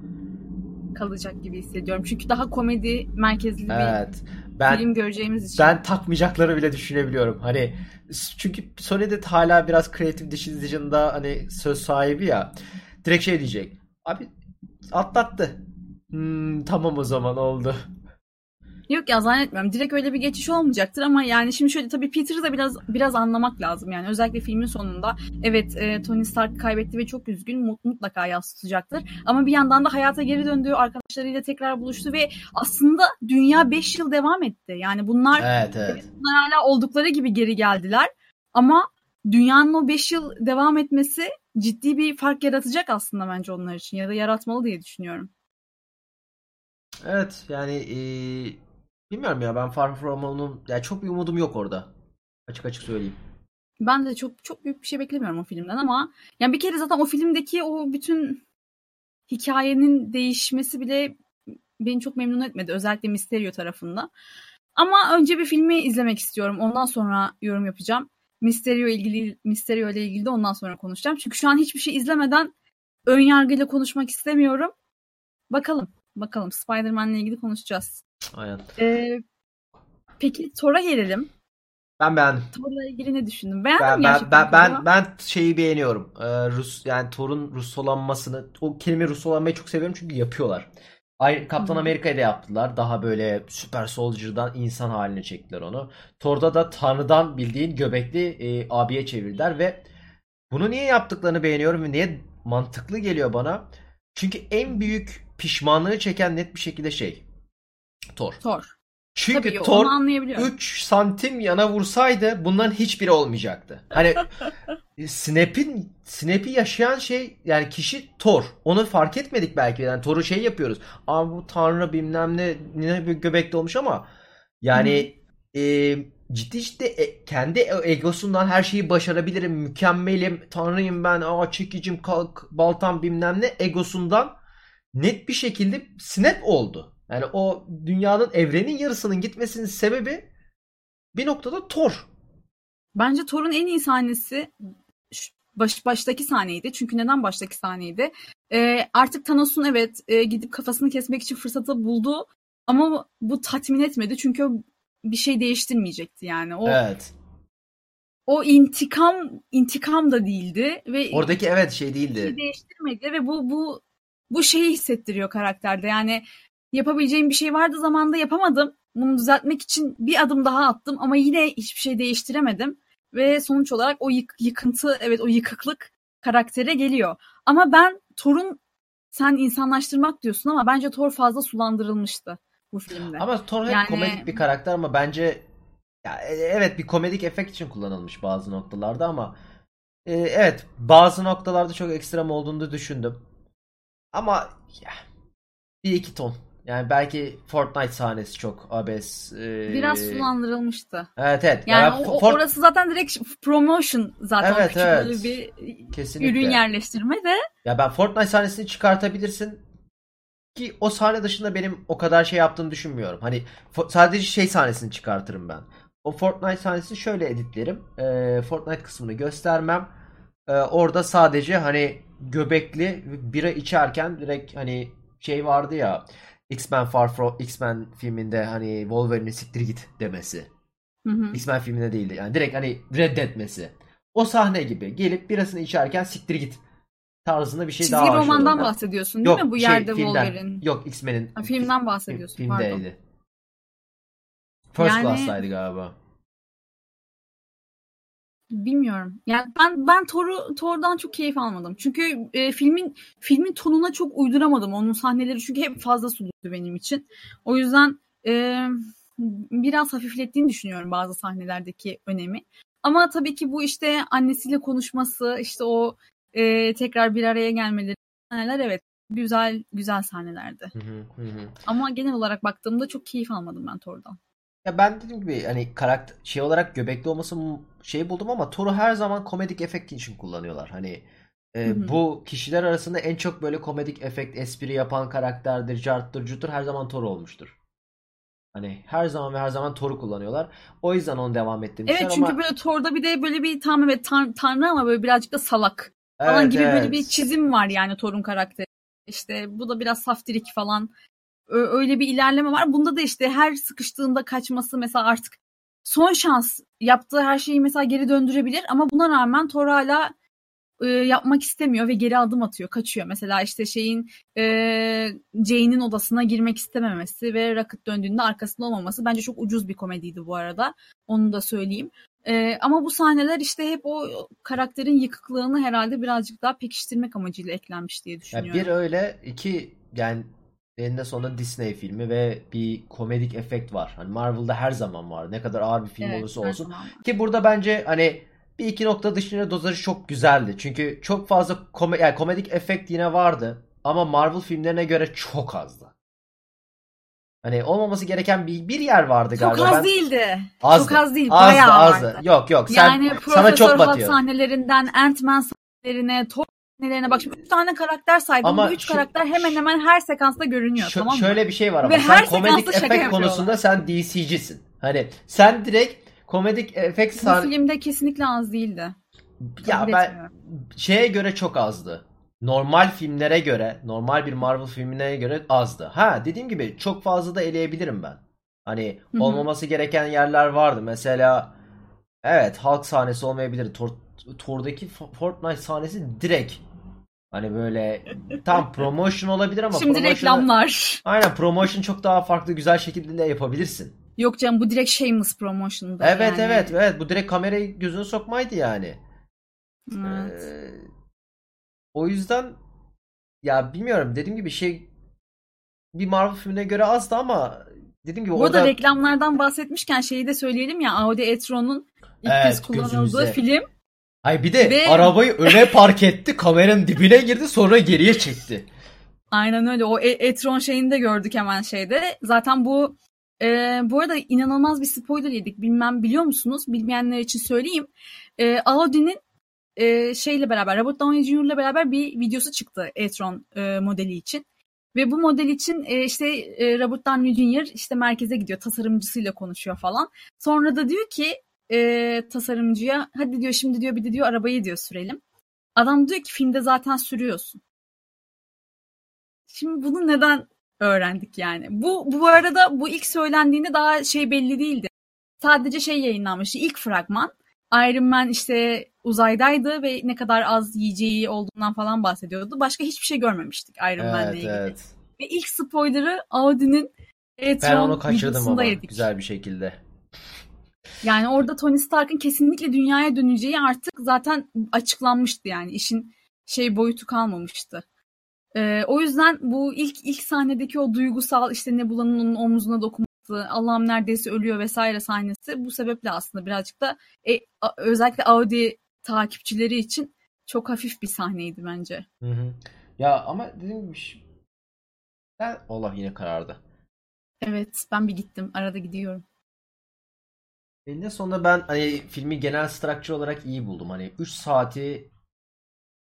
kalacak gibi hissediyorum. Çünkü daha komedi merkezli evet. bir ben, film göreceğimiz için. Ben takmayacakları bile düşünebiliyorum. Hani çünkü Sony'de hala biraz Creative Decision'da hani söz sahibi ya. Direkt şey diyecek. Abi atlattı. Hmm, tamam o zaman oldu. Yok ya zannetmiyorum. Direkt öyle bir geçiş olmayacaktır ama yani şimdi şöyle tabii Peter'ı da biraz biraz anlamak lazım. Yani özellikle filmin sonunda evet e, Tony Stark kaybetti ve çok üzgün mutlaka yansıtacaktır. Ama bir yandan da hayata geri döndüğü arkadaşlarıyla tekrar buluştu ve aslında dünya 5 yıl devam etti. Yani bunlar, evet, evet. bunlar hala oldukları gibi geri geldiler. Ama dünyanın o 5 yıl devam etmesi ciddi bir fark yaratacak aslında bence onlar için ya da yaratmalı diye düşünüyorum. Evet yani e, bilmiyorum ya ben Far From Home'un yani çok bir umudum yok orada. Açık açık söyleyeyim. Ben de çok çok büyük bir şey beklemiyorum o filmden ama yani bir kere zaten o filmdeki o bütün hikayenin değişmesi bile beni çok memnun etmedi. Özellikle Mysterio tarafında. Ama önce bir filmi izlemek istiyorum. Ondan sonra yorum yapacağım. Mysterio ilgili Mysterio ile ilgili de ondan sonra konuşacağım. Çünkü şu an hiçbir şey izlemeden ön yargıyla konuşmak istemiyorum. Bakalım. Bakalım Spider-Man'le ilgili konuşacağız. Aynen. Ee, peki Thor'a gelelim. Ben beğendim. Thor'la ilgili ne düşündün? Beğendin ben, mi gerçekten? Ben, ben, ben şeyi beğeniyorum. Ee, Rus yani Thor'un Rusolanmasını, o kelime Rusolanmayı çok seviyorum çünkü yapıyorlar. Aynı Kaptan Amerika'yı da yaptılar. Daha böyle Super Soldier'dan insan haline çektiler onu. Thor'da da Tanrı'dan bildiğin göbekli e, abiye çevirdiler ve bunu niye yaptıklarını beğeniyorum ve niye mantıklı geliyor bana. Çünkü en büyük pişmanlığı çeken net bir şekilde şey. Thor. Thor. Çünkü Tabii, Thor 3 santim yana vursaydı bunların hiçbiri olmayacaktı. Hani *laughs* Snap'in Snap'i yaşayan şey yani kişi Thor. Onu fark etmedik belki. Yani Thor'u şey yapıyoruz. Ama bu tanrı bilmem ne ne bir göbekte olmuş ama yani e, ciddi ciddi e, kendi egosundan her şeyi başarabilirim, mükemmelim, tanrıyım ben, aa çekicim, kalk, baltam bilmem ne egosundan net bir şekilde snap oldu. Yani o dünyanın evrenin yarısının gitmesinin sebebi bir noktada Thor. Bence Thor'un en iyi sahnesi baş, baştaki sahneydi. Çünkü neden baştaki sahneydi? Ee, artık Thanos'un evet e, gidip kafasını kesmek için fırsatı buldu. Ama bu tatmin etmedi. Çünkü bir şey değiştirmeyecekti yani. O Evet. o intikam intikam da değildi ve Oradaki evet şey değildi. şey değiştirmedi ve bu bu bu şeyi hissettiriyor karakterde. Yani yapabileceğim bir şey vardı zamanda yapamadım. Bunu düzeltmek için bir adım daha attım ama yine hiçbir şey değiştiremedim. Ve sonuç olarak o yık- yıkıntı, evet o yıkıklık karaktere geliyor. Ama ben Thor'un sen insanlaştırmak diyorsun ama bence Thor fazla sulandırılmıştı bu filmde. Ama Thor hep Yani- komedik bir karakter ama bence ya, e- evet bir komedik efekt için kullanılmış bazı noktalarda ama e, evet bazı noktalarda çok ekstrem olduğunu düşündüm. Ama ya, bir iki ton. Yani belki Fortnite sahnesi çok abes. e, Biraz sulandırılmıştı. Evet evet. Yani Ya ben o- Fort- orası zaten direkt promotion zaten. Evet, Küçük evet. böyle bir Kesinlikle. ürün yerleştirme de. Ya ben Fortnite sahnesini çıkartabilirsin ki o sahne dışında benim o kadar şey yaptığını düşünmüyorum. Hani sadece şey sahnesini çıkartırım ben. O Fortnite sahnesini şöyle editlerim. Ee, Fortnite kısmını göstermem. Ee, orada sadece hani göbekli bira içerken direkt hani şey vardı ya X-Men Far From X-Men filminde hani Wolverine'in siktir git demesi. Hı hı. X-Men filminde değildi. Yani direkt hani reddetmesi. O sahne gibi gelip birasını içerken siktir git tarzında bir şey Çizgi daha aşılıyor romandan ben. bahsediyorsun değil Yok, mi? Bu şey, yerde filmden. Wolverine. Yok X-Men'in Ha, filmden fi- bahsediyorsun, filmdeydi. First Yani- Class'taydı galiba. Bilmiyorum. Yani ben ben Thor'u Thor'dan çok keyif almadım. Çünkü e, filmin filmin tonuna çok uyduramadım onun sahneleri çünkü hep fazla suluydu benim için. O yüzden e, biraz hafiflettiğini düşünüyorum bazı sahnelerdeki önemi. Ama tabii ki bu işte annesiyle konuşması, işte o e, tekrar bir araya gelmeleri sahneler evet güzel güzel sahnelerdi. Hı hı, hı hı. Ama genel olarak baktığımda çok keyif almadım ben Thor'dan. Ya ben dediğim gibi hani karakter şey olarak göbekli olması şey buldum ama Thor'u her zaman komedik efekt için kullanıyorlar. Hani e, bu kişiler arasında en çok böyle komedik efekt espri yapan karakterdir, carttır, cutur her zaman Thor olmuştur. Hani her zaman ve her zaman Thor'u kullanıyorlar. O yüzden onu devam ettirmişler Evet çünkü ama böyle Thor'da bir de böyle bir tam evet tan- tanrı ama böyle birazcık da salak. falan Evet, gibi böyle evet. bir çizim var yani Thor'un karakteri. İşte bu da biraz saftirik falan. Öyle bir ilerleme var. Bunda da işte her sıkıştığında kaçması mesela artık son şans yaptığı her şeyi mesela geri döndürebilir ama buna rağmen Thor hala e, yapmak istemiyor ve geri adım atıyor, kaçıyor. Mesela işte şeyin e, Jane'in odasına girmek istememesi ve Rocket döndüğünde arkasında olmaması bence çok ucuz bir komediydi bu arada. Onu da söyleyeyim. E, ama bu sahneler işte hep o karakterin yıkıklığını herhalde birazcık daha pekiştirmek amacıyla eklenmiş diye Ya düşünüyorum. bir öyle iki yani eninde sonunda Disney filmi ve bir komedik efekt var. Hani Marvel'da her zaman var. Ne kadar ağır bir film Evet, olursa olsun. zaman. Ki burada bence hani bir iki nokta dışında dozajı çok güzeldi. Çünkü çok fazla kome yani komedik efekt yine vardı. Ama Marvel filmlerine göre çok azdı. Hani olmaması gereken bir, bir yer vardı Çok galiba. az Ben- değildi. Azdı. Çok az değil. Azdı, bayağı azdı. vardı. Yok yok sen yani sana Profesör çok Hulk batıyor. sahnelerinden Ant-Man sahnelerine, Thor sahnelerine bak. Şimdi üç tane karakter saydım. Ama Bu üç şu- karakter hemen hemen her sekansta görünüyor. Şö- tamam mı? şöyle bir şey var ama Ve sen her komedik efekt konusunda sen DC'cisin. Hani sen direkt komedik efekt Bu sahne filmde kesinlikle az değildi. ya kabul ben etmiyorum. şeye göre çok azdı. Normal filmlere göre, normal bir Marvel filmine göre azdı. Ha dediğim gibi çok fazla da eleyebilirim ben. Hani olmaması gereken yerler vardı. Mesela evet Hulk sahnesi olmayabilir. Thor, Thor'daki Fo- Fortnite sahnesi direkt hani böyle tam promotion olabilir ama Şimdi reklamlar. Aynen promotion çok daha farklı güzel şekilde de yapabilirsin. Yok canım bu direkt Shameless promotion'da. Evet yani. evet evet bu direkt kamerayı gözüne sokmaydı yani. Evet. Ee, o yüzden ya bilmiyorum dediğim gibi şey bir Marvel filmine göre azdı ama dediğim gibi Bu orada reklamlardan bahsetmişken şeyi de söyleyelim ya Audi e-tron'un ilk Evet, kez kullanıldığı gözümüze. film. Ay bir de Ve- arabayı öne park etti kameranın dibine girdi sonra geriye çekti. Aynen öyle. O e- e-tron şeyini de gördük hemen şeyde. Zaten bu e, bu arada inanılmaz bir spoiler yedik. Bilmem biliyor musunuz? Bilmeyenler için söyleyeyim. E, Audi'nin e, şeyle beraber Robert Downey Jr. ile beraber bir videosu çıktı e-tron e, modeli için. Ve bu model için e, işte e, Robert Downey Jr. işte merkeze gidiyor tasarımcısıyla konuşuyor falan. Sonra da diyor ki e, tasarımcıya hadi diyor şimdi diyor bir de diyor arabayı diyor sürelim. Adam diyor ki filmde zaten sürüyorsun. Şimdi bunu neden öğrendik yani? Bu bu arada bu ilk söylendiğinde daha şey belli değildi. sadece şey yayınlanmıştı. İlk fragman Iron Man işte uzaydaydı ve ne kadar az yiyeceği olduğundan falan bahsediyordu. Başka hiçbir şey görmemiştik Iron evet, Man'le ilgili. Evet. Ve ilk spoiler'ı Audi'nin ben onu kaçırdım ama yedik. güzel bir şekilde. Yani orada Tony Stark'ın kesinlikle dünyaya döneceği artık zaten açıklanmıştı yani işin şey boyutu kalmamıştı. Ee, o yüzden bu ilk ilk sahnedeki o duygusal işte Nebula'nın onun omzuna dokunması, Allah'ım neredeyse ölüyor vesaire sahnesi bu sebeple aslında birazcık da e, a, özellikle Audi takipçileri için çok hafif bir sahneydi bence. Hı hı. Ya ama dediğim gibi ben Allah yine karardı. Evet ben bir gittim arada gidiyorum. Eninde sonunda ben hani filmi genel structure olarak iyi buldum. Hani 3 saati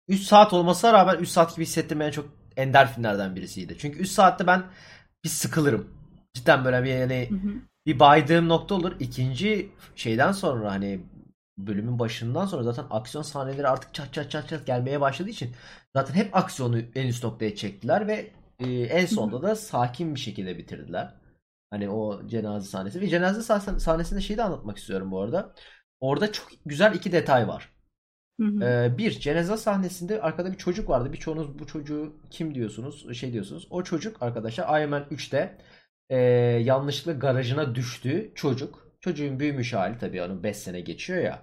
3 saat olmasına rağmen 3 saat gibi hissettirmeyen çok ender filmlerden birisiydi. Çünkü 3 saatte ben bir sıkılırım. Cidden böyle bir hı hı. bir baydığım nokta olur. İkinci şeyden sonra hani bölümün başından sonra zaten aksiyon sahneleri artık çat çat çat çat gelmeye başladığı için zaten hep aksiyonu en üst noktaya çektiler ve e, en sonunda da sakin bir şekilde bitirdiler. Hani o cenaze sahnesi. Ve cenaze sahnesinde şeyi de anlatmak istiyorum bu arada. Orada çok güzel iki detay var. Hı hı. Ee, bir cenaze sahnesinde arkada bir çocuk vardı. Birçoğunuz bu çocuğu kim diyorsunuz? Şey diyorsunuz. O çocuk arkadaşlar Iron Man 3'te e, yanlışlıkla garajına düştü çocuk. Çocuğun büyümüş hali tabii onun 5 sene geçiyor ya.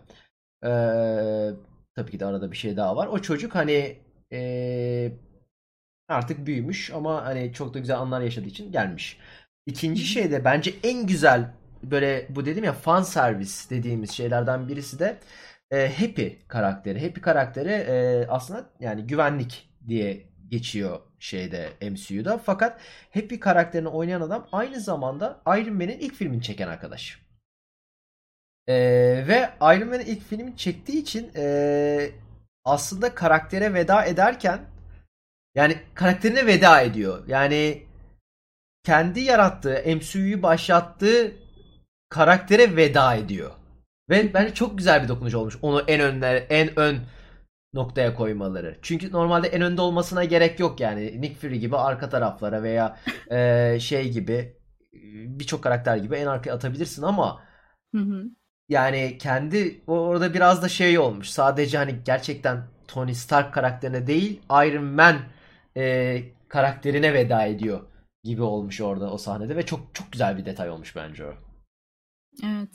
Ee, tabii ki de arada bir şey daha var. O çocuk hani e, artık büyümüş ama hani çok da güzel anlar yaşadığı için gelmiş. İkinci şey de bence en güzel böyle bu dedim ya fan servis dediğimiz şeylerden birisi de e, Happy karakteri. Happy karakteri e, aslında yani güvenlik diye geçiyor şeyde MCU'da. Fakat Happy karakterini oynayan adam aynı zamanda Iron Man'in ilk filmini çeken arkadaş. E, ve Iron Man'in ilk filmini çektiği için e, aslında karaktere veda ederken yani karakterine veda ediyor. Yani kendi yarattığı, MCU'yu başlattığı karaktere veda ediyor. Ve bence çok güzel bir dokunuş olmuş. Onu en önler, en ön noktaya koymaları. Çünkü normalde en önde olmasına gerek yok yani. Nick Fury gibi arka taraflara veya e, şey gibi birçok karakter gibi en arkaya atabilirsin ama hı hı. yani kendi orada biraz da şey olmuş. Sadece hani gerçekten Tony Stark karakterine değil Iron Man e, karakterine veda ediyor gibi olmuş orada o sahnede ve çok çok güzel bir detay olmuş bence o. Evet.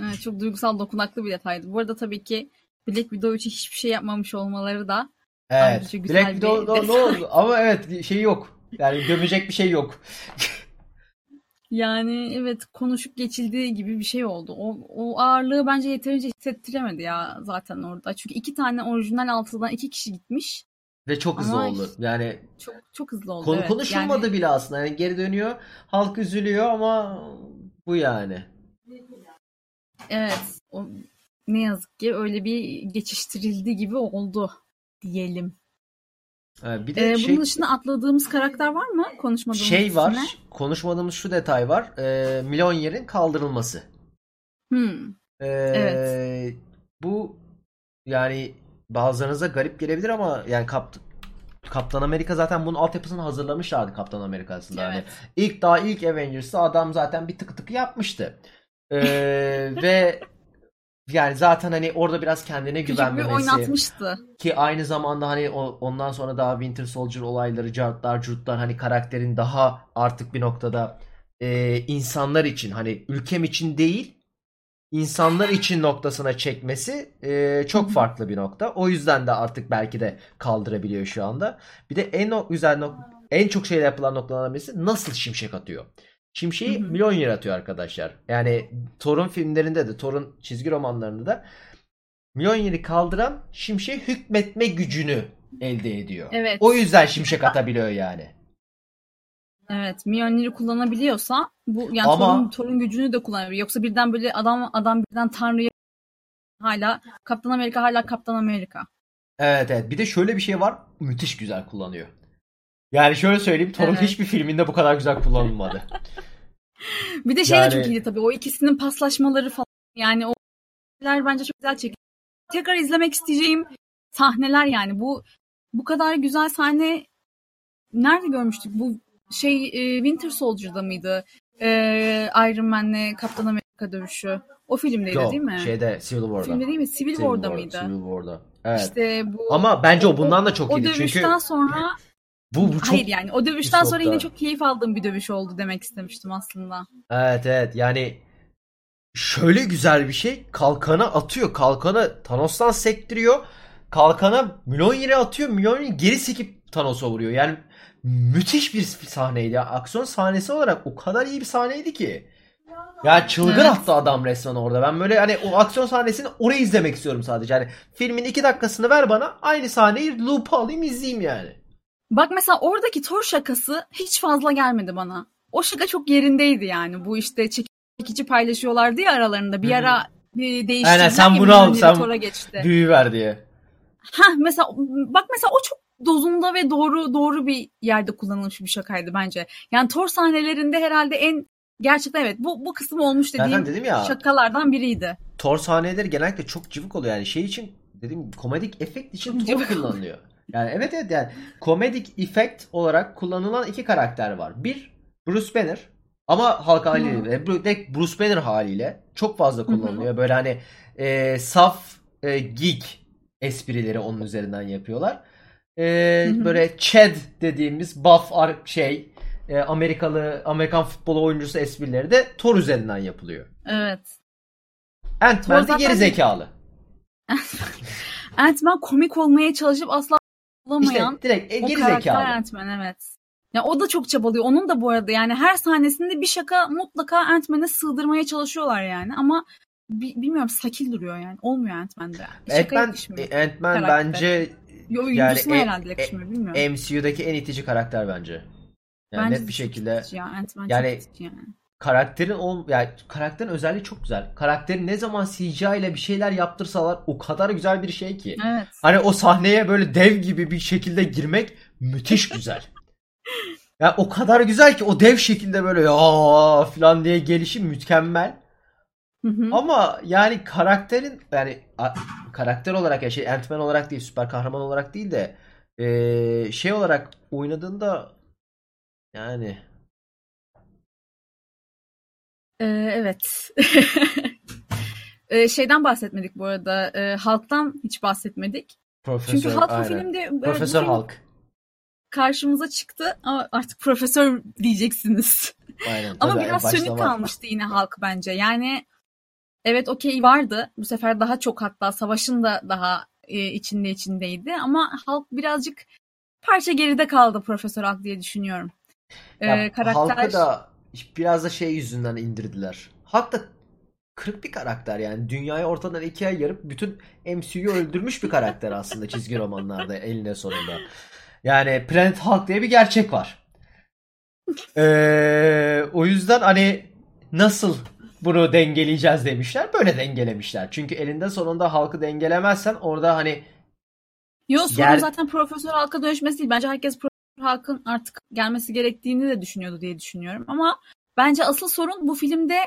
evet çok duygusal dokunaklı bir detaydı. Bu arada tabii ki Black Widow için hiçbir şey yapmamış olmaları da Evet. Black Widow ne oldu? Ama evet şey yok. Yani gömecek bir şey yok. yani evet konuşup geçildiği gibi bir şey oldu. O, o ağırlığı bence yeterince hissettiremedi ya zaten orada. Çünkü iki tane orijinal altıdan iki kişi gitmiş. Ve çok hızlı Ama oldu. Yani çok çok hızlı oldu. Konu evet. konuşulmadı yani... bile aslında. Yani geri dönüyor. Halk üzülüyor ama bu yani. Evet. O, ne yazık ki öyle bir geçiştirildi gibi oldu diyelim. Ee, bir de ee, şey, bunun dışında atladığımız karakter var mı? Konuşmadığımız Şey var. Üstüne? Konuşmadığımız şu detay var. Ee, milyon yerin kaldırılması. Hmm. Ee, evet. Bu yani bazılarınıza garip gelebilir ama yani Kap Kaptan Amerika zaten bunun altyapısını hazırlamışlardı Kaptan Amerika aslında. Hani evet. Hani ilk daha ilk Avengers'ta adam zaten bir tık tık yapmıştı. Ee, *laughs* ve yani zaten hani orada biraz kendine güvenmemesi. Küçük bir oynatmıştı. Ki aynı zamanda hani ondan sonra daha Winter Soldier olayları, cartlar, curtlar hani karakterin daha artık bir noktada e, insanlar için hani ülkem için değil insanlar için noktasına çekmesi e, çok farklı bir nokta. O yüzden de artık belki de kaldırabiliyor şu anda. Bir de en güzel nok- en çok şeyle yapılan noktalardan birisi nasıl şimşek atıyor. Şimşeği milyon yer atıyor arkadaşlar. Yani Thor'un filmlerinde de Thor'un çizgi romanlarında da milyon yeri kaldıran şimşeğe hükmetme gücünü elde ediyor. Evet. O yüzden şimşek atabiliyor yani. Evet, Mjolnir'i kullanabiliyorsa bu yani Ama... Thor'un, Thor'un gücünü de kullanabiliyor. Yoksa birden böyle adam adam birden Tanrı'ya hala Kaptan Amerika hala Kaptan Amerika. Evet evet. Bir de şöyle bir şey var. Müthiş güzel kullanıyor. Yani şöyle söyleyeyim. Thor'un evet. hiçbir filminde bu kadar güzel kullanılmadı. *laughs* bir de şey yani... de çok iyiydi tabii. O ikisinin paslaşmaları falan. Yani o bence çok güzel çekildi. Tekrar izlemek isteyeceğim sahneler yani. Bu bu kadar güzel sahne nerede görmüştük? Bu şey e, Winter Soldier'da mıydı? E, Iron Man'le Kaptan Amerika dövüşü. O filmdeydi Yok, değil mi? şeyde Civil War'da. Filmde değil mi? Civil, Civil War'da War- mıydı? Civil War'da. Evet. İşte bu Ama bence o bundan da çok o iyiydi. dövüşten Çünkü sonra *laughs* bu, bu çok hayır yani o dövüşten sonra yine çok keyif aldığım bir dövüş oldu demek istemiştim aslında. Evet evet yani şöyle güzel bir şey kalkanı atıyor kalkanı Thanos'tan sektiriyor kalkana Mjolnir'e atıyor Mjolnir geri sekip Thanos'a vuruyor yani müthiş bir sahneydi ya. aksiyon sahnesi olarak o kadar iyi bir sahneydi ki ya çılgın Evet. attı adam resmen orada ben böyle hani o aksiyon sahnesini orayı izlemek istiyorum sadece yani filmin iki dakikasını ver bana aynı sahneyi loop alayım izleyeyim yani Bak mesela oradaki Thor şakası hiç fazla gelmedi bana. O şaka çok yerindeydi yani. Bu işte çekici paylaşıyorlardı ya aralarında. Bir ara bir değiştirdiler. Aynen, sen bunu al, sen- büyü ver diye Heh, mesela bak mesela o çok dozunda ve doğru doğru bir yerde kullanılmış bir şakaydı bence. Yani Thor sahnelerinde herhalde en gerçekten evet bu bu kısım olmuş dediğim Zaten dedim ya şakalardan biriydi. Thor sahneleri genellikle çok cıvık oluyor yani şey için gibi komedik efekt için Thor kullanılıyor. Yani evet evet yani komedik efekt olarak kullanılan iki karakter var. Bir Bruce Banner ama halk haliyle Bruce Banner haliyle çok fazla kullanılıyor. Böyle hani e, saf e, geek esprileri onun üzerinden yapıyorlar. E, böyle Chad dediğimiz buff şey e, Amerikalı Amerikan futbolu oyuncusu esprileri de Thor üzerinden yapılıyor. Evet. Ant-Man de geri zekalı. *laughs* Ant-Man komik olmaya çalışıp asla olamayan İşte direkt e, geri zekalı. Ant-Man evet. Ya o da çok çabalıyor. Onun da bu arada yani her sahnesinde bir şaka mutlaka Ant-Man'e sığdırmaya çalışıyorlar yani ama bi- bilmiyorum sakil duruyor yani. Olmuyor Ant-Man'de. Ant-Man, e, Ant-Man bence Yo, yani oyuncusuna e- herhalde yakışmıyor bilmiyorum. MCU'daki en itici karakter bence. Yani Bence net bir şekilde ya. Yani- yani. karakterin o yani karakterin özelliği çok güzel. Karakterin ne zaman CGI ile bir şeyler yaptırsalar o kadar güzel bir şey ki. Evet. Hani o sahneye böyle dev gibi bir şekilde girmek müthiş güzel. *laughs* ya o kadar güzel ki o dev şekilde böyle ya falan diye gelişi mükemmel. Hı hı. Ama yani karakterin yani a- karakter olarak ya şey Ant-Man olarak değil süper kahraman olarak değil de eee, şey olarak oynadığında yani Ee, evet. *laughs* Ee, şeyden bahsetmedik bu arada. Ee, halktan hiç bahsetmedik. Profesör Çünkü halk bu aynen. filmde bu Profesör film Hulk. karşımıza çıktı ama artık profesör diyeceksiniz. Aynen. Ama tabii, biraz başta sönük var. kalmıştı yine halk bence. Yani evet okey vardı. Bu sefer daha çok hatta savaşın da daha e, içinde içindeydi. Ama halk birazcık parça geride kaldı Profesör Halk diye düşünüyorum. Ee, Ya, karakter Hulk'ı da biraz da şey yüzünden indirdiler. Hulk da kırık bir karakter yani. Dünyayı ortadan ikiye yarıp bütün MCU'yu öldürmüş bir karakter aslında çizgi romanlarda *laughs* eline sonunda. Yani Planet Hulk diye bir gerçek var. Ee, o yüzden hani nasıl bunu dengeleyeceğiz demişler. Böyle dengelemişler. Çünkü elinde sonunda halkı dengelemezsen orada hani Yo sorun Yer- zaten Profesör Halk'a dönüşmesi değil. Bence herkes Profesör Halk'ın artık gelmesi gerektiğini de düşünüyordu diye düşünüyorum. Ama bence asıl sorun bu filmde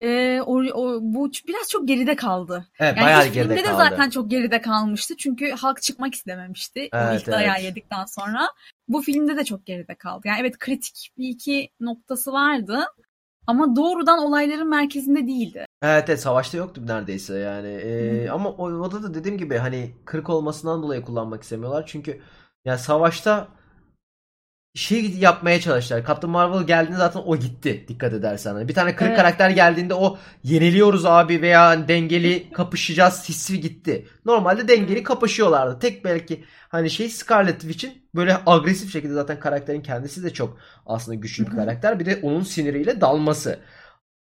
e, o, o- bu biraz çok geride kaldı. evet, Yani bayağı ilk geride filmde de kaldı. zaten çok geride kalmıştı. Çünkü halk çıkmak istememişti. o Evet, ilk dayağı evet. yedikten sonra. Bu filmde de çok geride kaldı. Yani evet kritik bir iki noktası vardı. Ama doğrudan olayların merkezinde değildi. Evet, evet savaşta yoktu neredeyse yani. Ee, ama o, o da dediğim gibi hani kırık olmasından dolayı kullanmak istemiyorlar. Çünkü ya savaşta şey yapmaya çalıştılar. Captain Marvel geldiğinde zaten o gitti dikkat edersen. Hani bir tane kırık Evet. karakter geldiğinde o yeniliyoruz abi veya dengeli kapışacağız hissi gitti. Normalde dengeli kapışıyorlardı. Tek belki hani şey Scarlet Witch'in böyle agresif şekilde zaten karakterin kendisi de çok aslında güçlü bir karakter. Bir de onun siniriyle dalması.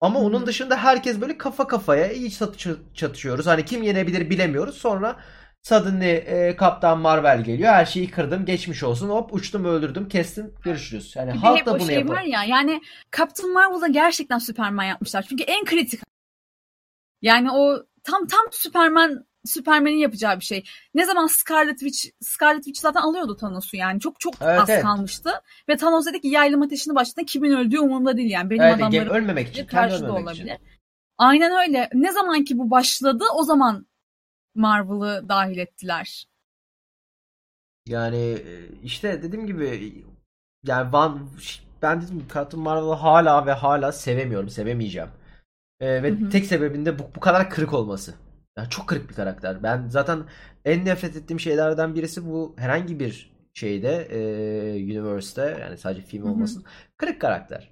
Ama onun dışında herkes böyle kafa kafaya iyi çatı- çatışıyoruz. Hani kim yenebilir bilemiyoruz. Sonra suddenly e, Kaptan Marvel geliyor. Her şeyi kırdım. Geçmiş olsun. Hop uçtum öldürdüm. Kestim. Görüşürüz. Yani halk hep da bunu şey yapar. var ya yani Captain Marvel'da gerçekten Superman yapmışlar. Çünkü en kritik. Yani o tam tam Superman Superman'in yapacağı bir şey. Ne zaman Scarlet Witch Scarlet Witch zaten alıyordu Thanos'u yani. Çok çok Evet, az evet. kalmıştı. Ve Thanos dedi ki yaylım ateşini başlatın. Kimin öldüğü umurumda değil yani. Benim Evet, adamlarım ölmemek için. Karşı da olabilir. için. Aynen öyle. Ne zaman ki bu başladı o zaman Marvel'ı dahil ettiler. Yani e, işte dediğim gibi yani Van, ben dedim Captain Marvel'ı hala ve hala sevemiyorum. Sevemeyeceğim. Ee, ve Hı hı. tek sebebinde bu, bu kadar kırık olması. Yani çok kırık bir karakter. Ben zaten en nefret ettiğim şeylerden birisi bu herhangi bir şeyde e, universe'te yani sadece film Hı hı. olmasın. Kırık karakter.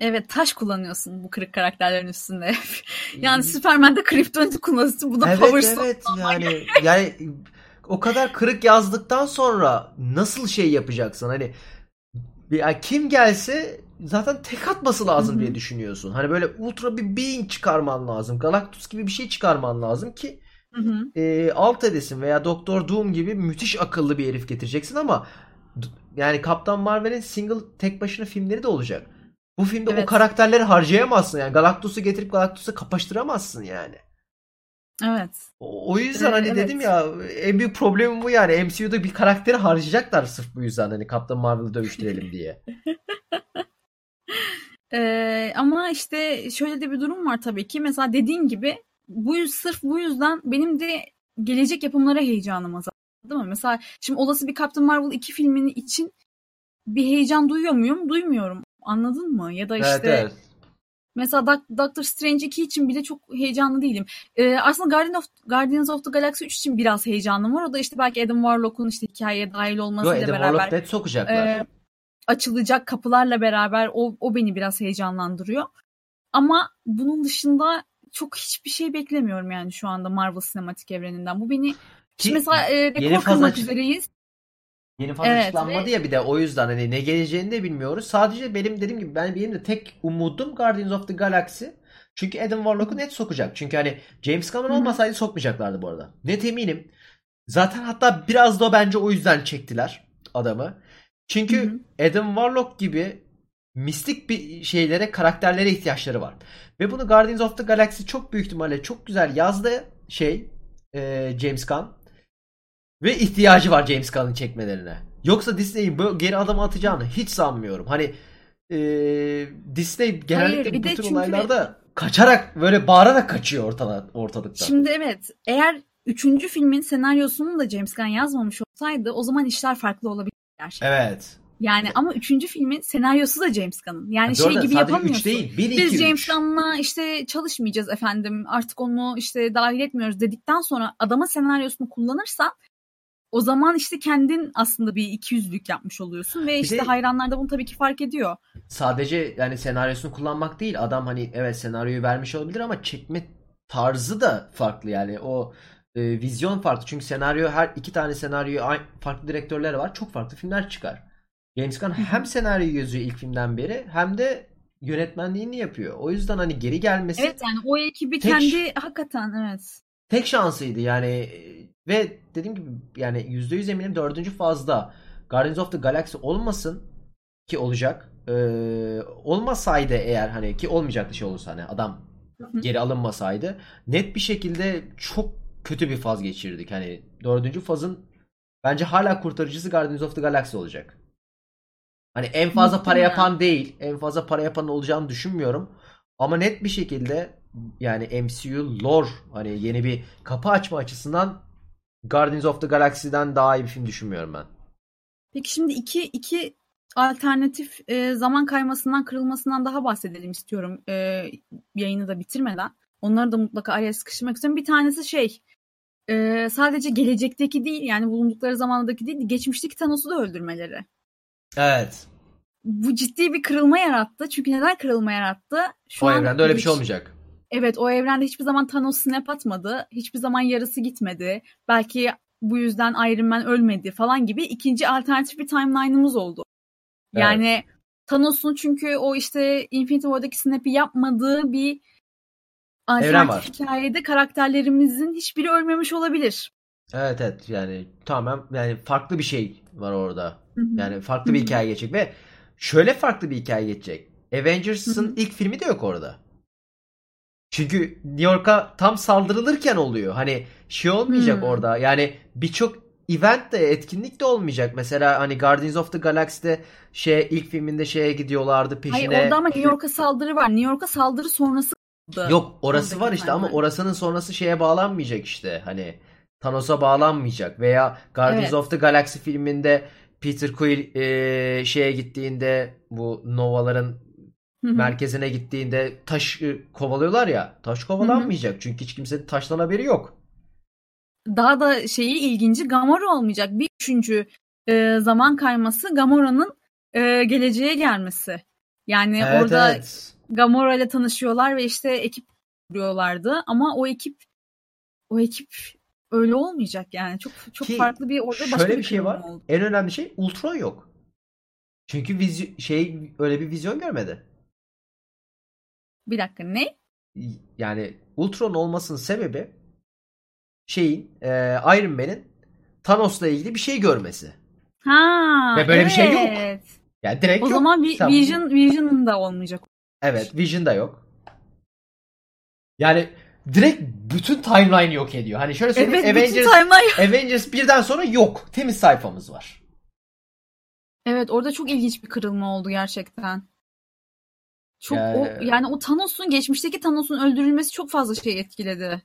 Evet taş kullanıyorsun bu kırık karakterlerin üstünde. *laughs* yani Superman'de Kryptonit'i kullanıyorsun. Bu da Evet Power Stone. evet yani yani o kadar kırık yazdıktan sonra nasıl şey yapacaksın? Hani ya kim gelse zaten tek atması lazım diye düşünüyorsun. Hani böyle ultra bir being çıkarman lazım. Galactus gibi bir şey çıkarman lazım ki Hı hı. e, alt edesin veya Doktor Doom gibi müthiş akıllı bir herif getireceksin ama yani Kaptan Marvel'in single tek başına filmleri de olacak. Bu filmde o Evet. karakterleri harcayamazsın yani. Galactus'u getirip Galactus'u kapıştıramazsın yani. Evet. O o yüzden Ee, hani evet. dedim ya en büyük problemim bu yani. MCU'da bir karakteri harcayacaklar sırf bu yüzden hani Kaptan Marvel'ı dövüştürelim *laughs* diye. Ee, ama işte şöyle de bir durum var tabii ki. Mesela dediğin gibi bu sırf bu yüzden benim de gelecek yapımlara heyecanım azaldı. Değil mi? Mesela şimdi olası bir Captain Marvel 2 filmini için bir heyecan duyuyor muyum? Duymuyorum. Anladın mı? Ya da işte Evet evet. mesela Doc- Doctor Strange 2 için bile çok heyecanlı değilim. Ee, aslında Guardian of, Guardians of the Galaxy 3 için biraz heyecanım var. O da işte belki Adam Warlock'un işte hikayeye dahil Yo olmasıyla Adam beraber Warlock net sokacaklar. e, açılacak kapılarla beraber o, o beni biraz heyecanlandırıyor. Ama bunun dışında çok hiçbir şey beklemiyorum yani şu anda Marvel sinematik evreninden. Bu beni Ki mesela e, rekor kırmak üzereyiz. Yeni fazla Evet, açıklanmadı ve- ya bir de o yüzden hani ne geleceğini de bilmiyoruz. Sadece benim dediğim gibi ben benim de tek umudum Guardians of the Galaxy. Çünkü Adam Warlock'u net sokacak. Çünkü hani James Cameron Hı hı. olmasaydı sokmayacaklardı bu arada. Net eminim. Zaten hatta biraz da bence o yüzden çektiler adamı. Çünkü Adam Warlock gibi mistik bir şeylere, karakterlere ihtiyaçları var. Ve bunu Guardians of the Galaxy çok büyük ihtimalle çok güzel yazdı şey e, James Gunn. Ve ihtiyacı var James Gunn'ın çekmelerine. Yoksa Disney'in böyle geri adım atacağını hiç sanmıyorum. Hani e, Disney genellikle Hayır, bir çünkü- olaylarda kaçarak böyle bağırarak kaçıyor ortada, ortalıktan. Şimdi evet eğer üçüncü filmin senaryosunu da James Gunn yazmamış olsaydı o zaman işler farklı olabilir gerçekten. Evet. Yani ama üçüncü filmin senaryosu da James Gunn'ın. Yani şey doğru da gibi yapamıyorsun. 3 değil. 1 2 Biz 3. James Gunn'la işte çalışmayacağız efendim artık onu işte dahil etmiyoruz dedikten sonra adama senaryosunu kullanırsan o zaman işte kendin aslında bir ikiyüzlülük yapmış oluyorsun ve Bir işte de- hayranlar da bunu tabii ki fark ediyor. Sadece yani senaryosunu kullanmak değil. Adam hani evet senaryoyu vermiş olabilir ama çekme tarzı da farklı yani. O e, vizyon farklı. Çünkü senaryo her iki tane senaryo farklı direktörler var. Çok farklı filmler çıkar. James Gunn hem senaryoyu yazıyor ilk filmden beri hem de yönetmenliğini yapıyor. O yüzden hani geri gelmesi Evet yani o ekibi Tek- kendi hakikaten evet. Tek şansıydı yani E, ve dediğim gibi yani %100 eminim dördüncü fazda Guardians of the Galaxy olmasın ki olacak. Ee, olmasaydı eğer hani ki olmayacaktı şey olursa hani adam geri alınmasaydı net bir şekilde çok kötü bir faz geçirdik. Hani dördüncü fazın bence hala kurtarıcısı Guardians of the Galaxy olacak. Hani en fazla para yapan değil. En fazla para yapan olacağını düşünmüyorum. Ama net bir şekilde yani MCU lore hani yeni bir kapı açma açısından Guardians of the Galaxy'den daha iyi bir film düşünmüyorum ben. Peki şimdi iki, iki alternatif e, zaman kaymasından kırılmasından daha bahsedelim istiyorum e, yayını da bitirmeden. Onları da mutlaka araya sıkıştırmak istiyorum. Bir tanesi şey e, sadece gelecekteki değil yani bulundukları zamandaki değil geçmişteki Thanos'u da öldürmeleri. Evet. Bu ciddi bir kırılma yarattı. Çünkü neden kırılma yarattı? Şu o an evrende öyle bir şey olmayacak. Evet o evrende hiçbir zaman Thanos snap atmadı. Hiçbir zaman yarısı gitmedi. Belki bu yüzden Iron Man ölmedi falan gibi ikinci alternatif bir timeline'ımız oldu. Evet. Yani Thanos'un çünkü o işte Infinity War'daki snap'i yapmadığı bir alternatif hikayede karakterlerimizin hiçbiri ölmemiş olabilir. Evet evet yani tamamen yani farklı bir şey var orada. Hı hı. Yani farklı bir hikaye geçecek ve şöyle farklı bir hikaye geçecek. Avengers'ın ilk filmi de yok orada. Çünkü New York'a tam saldırılırken oluyor. Hani şey olmayacak Hmm. orada. Yani birçok event de etkinlik de olmayacak. Mesela hani Guardians of the Galaxy'de şey ilk filminde şeye gidiyorlardı Hayır peşine. orada ama New York'a saldırı var. New York'a saldırı sonrası da Yok orası oradaki var işte ama orasının sonrası şeye bağlanmayacak işte. Hani Thanos'a bağlanmayacak veya Guardians Evet. of the Galaxy filminde Peter Quill eee, şeye gittiğinde bu Nova'ların Merkezine gittiğinde taş e, kovalıyorlar ya. Taş kovalanmayacak. Çünkü hiç kimsenin taştan haberi yok. Daha da şeyi ilginci Gamora olmayacak. Bir üçüncü e, zaman kayması Gamora'nın e, geleceğe gelmesi. Yani Evet orada evet. Gamora ile tanışıyorlar ve işte ekip kuruyorlardı ama o ekip o ekip öyle olmayacak yani. Çok çok Ki farklı bir orada başka Şöyle bir şey var. oldu. En önemli şey Ultron yok. Çünkü vizyon, şey öyle bir vizyon görmedi. Bir dakika ne? Yani Ultron olmasının sebebi şeyin e, Iron Man'in Thanos'la ilgili bir şey görmesi. Ha, Ve böyle bir şey yok. evet. Yani direkt O yok. zaman Vi- Sen- Vision Vision'ın da olmayacak. Evet, Vision da yok. Yani direkt bütün timeline yok ediyor. Hani şöyle söyleyeyim Evet, Avengers timeline. Avengers birden sonra yok. Temiz sayfamız var. Evet, orada çok ilginç bir kırılma oldu gerçekten. Çok Yani- o yani o Thanos'un geçmişteki Thanos'un öldürülmesi çok fazla şey etkiledi.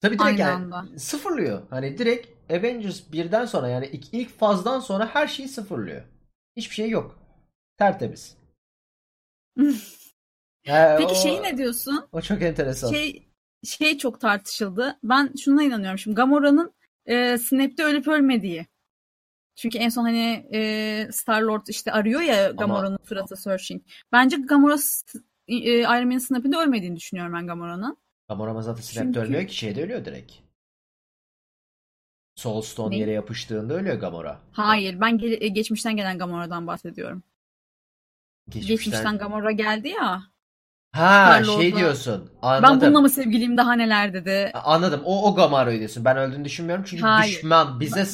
Tabii direkt Aynı yani anda. sıfırlıyor. Hani direkt Avengers birden sonra yani ilk, ilk fazdan sonra her şeyi sıfırlıyor. Hiçbir şey yok. Tertemiz. *laughs* Ee, Peki o, şey ne diyorsun? O çok enteresan. Şey şey çok tartışıldı. Ben şuna inanıyorum şimdi Gamora'nın e, Snap'te ölüp ölmediği. Çünkü en son hani e, Star-Lord işte arıyor ya Gamora'nın Fırat'a searching. Bence Gamora e, Iron Man'in Snap'inde ölmediğini düşünüyorum ben Gamora'nın. Gamora zaten Snap'te Çünkü- ölmüyor ki şeyde ölüyor direkt. Soul Stone Ne? yere yapıştığında ölüyor Gamora. Hayır, ben gele- e, geçmişten gelen Gamora'dan bahsediyorum. Geçmişten. Geçmişten Gamora geldi ya. Ha Star-Lord'la- şey diyorsun. Ben Anladım. bununla mı sevgiliyim daha neler dedi. Anladım. O o Gamara'yı diyorsun. Ben öldüğünü düşünmüyorum. Çünkü Hayır. düşman bize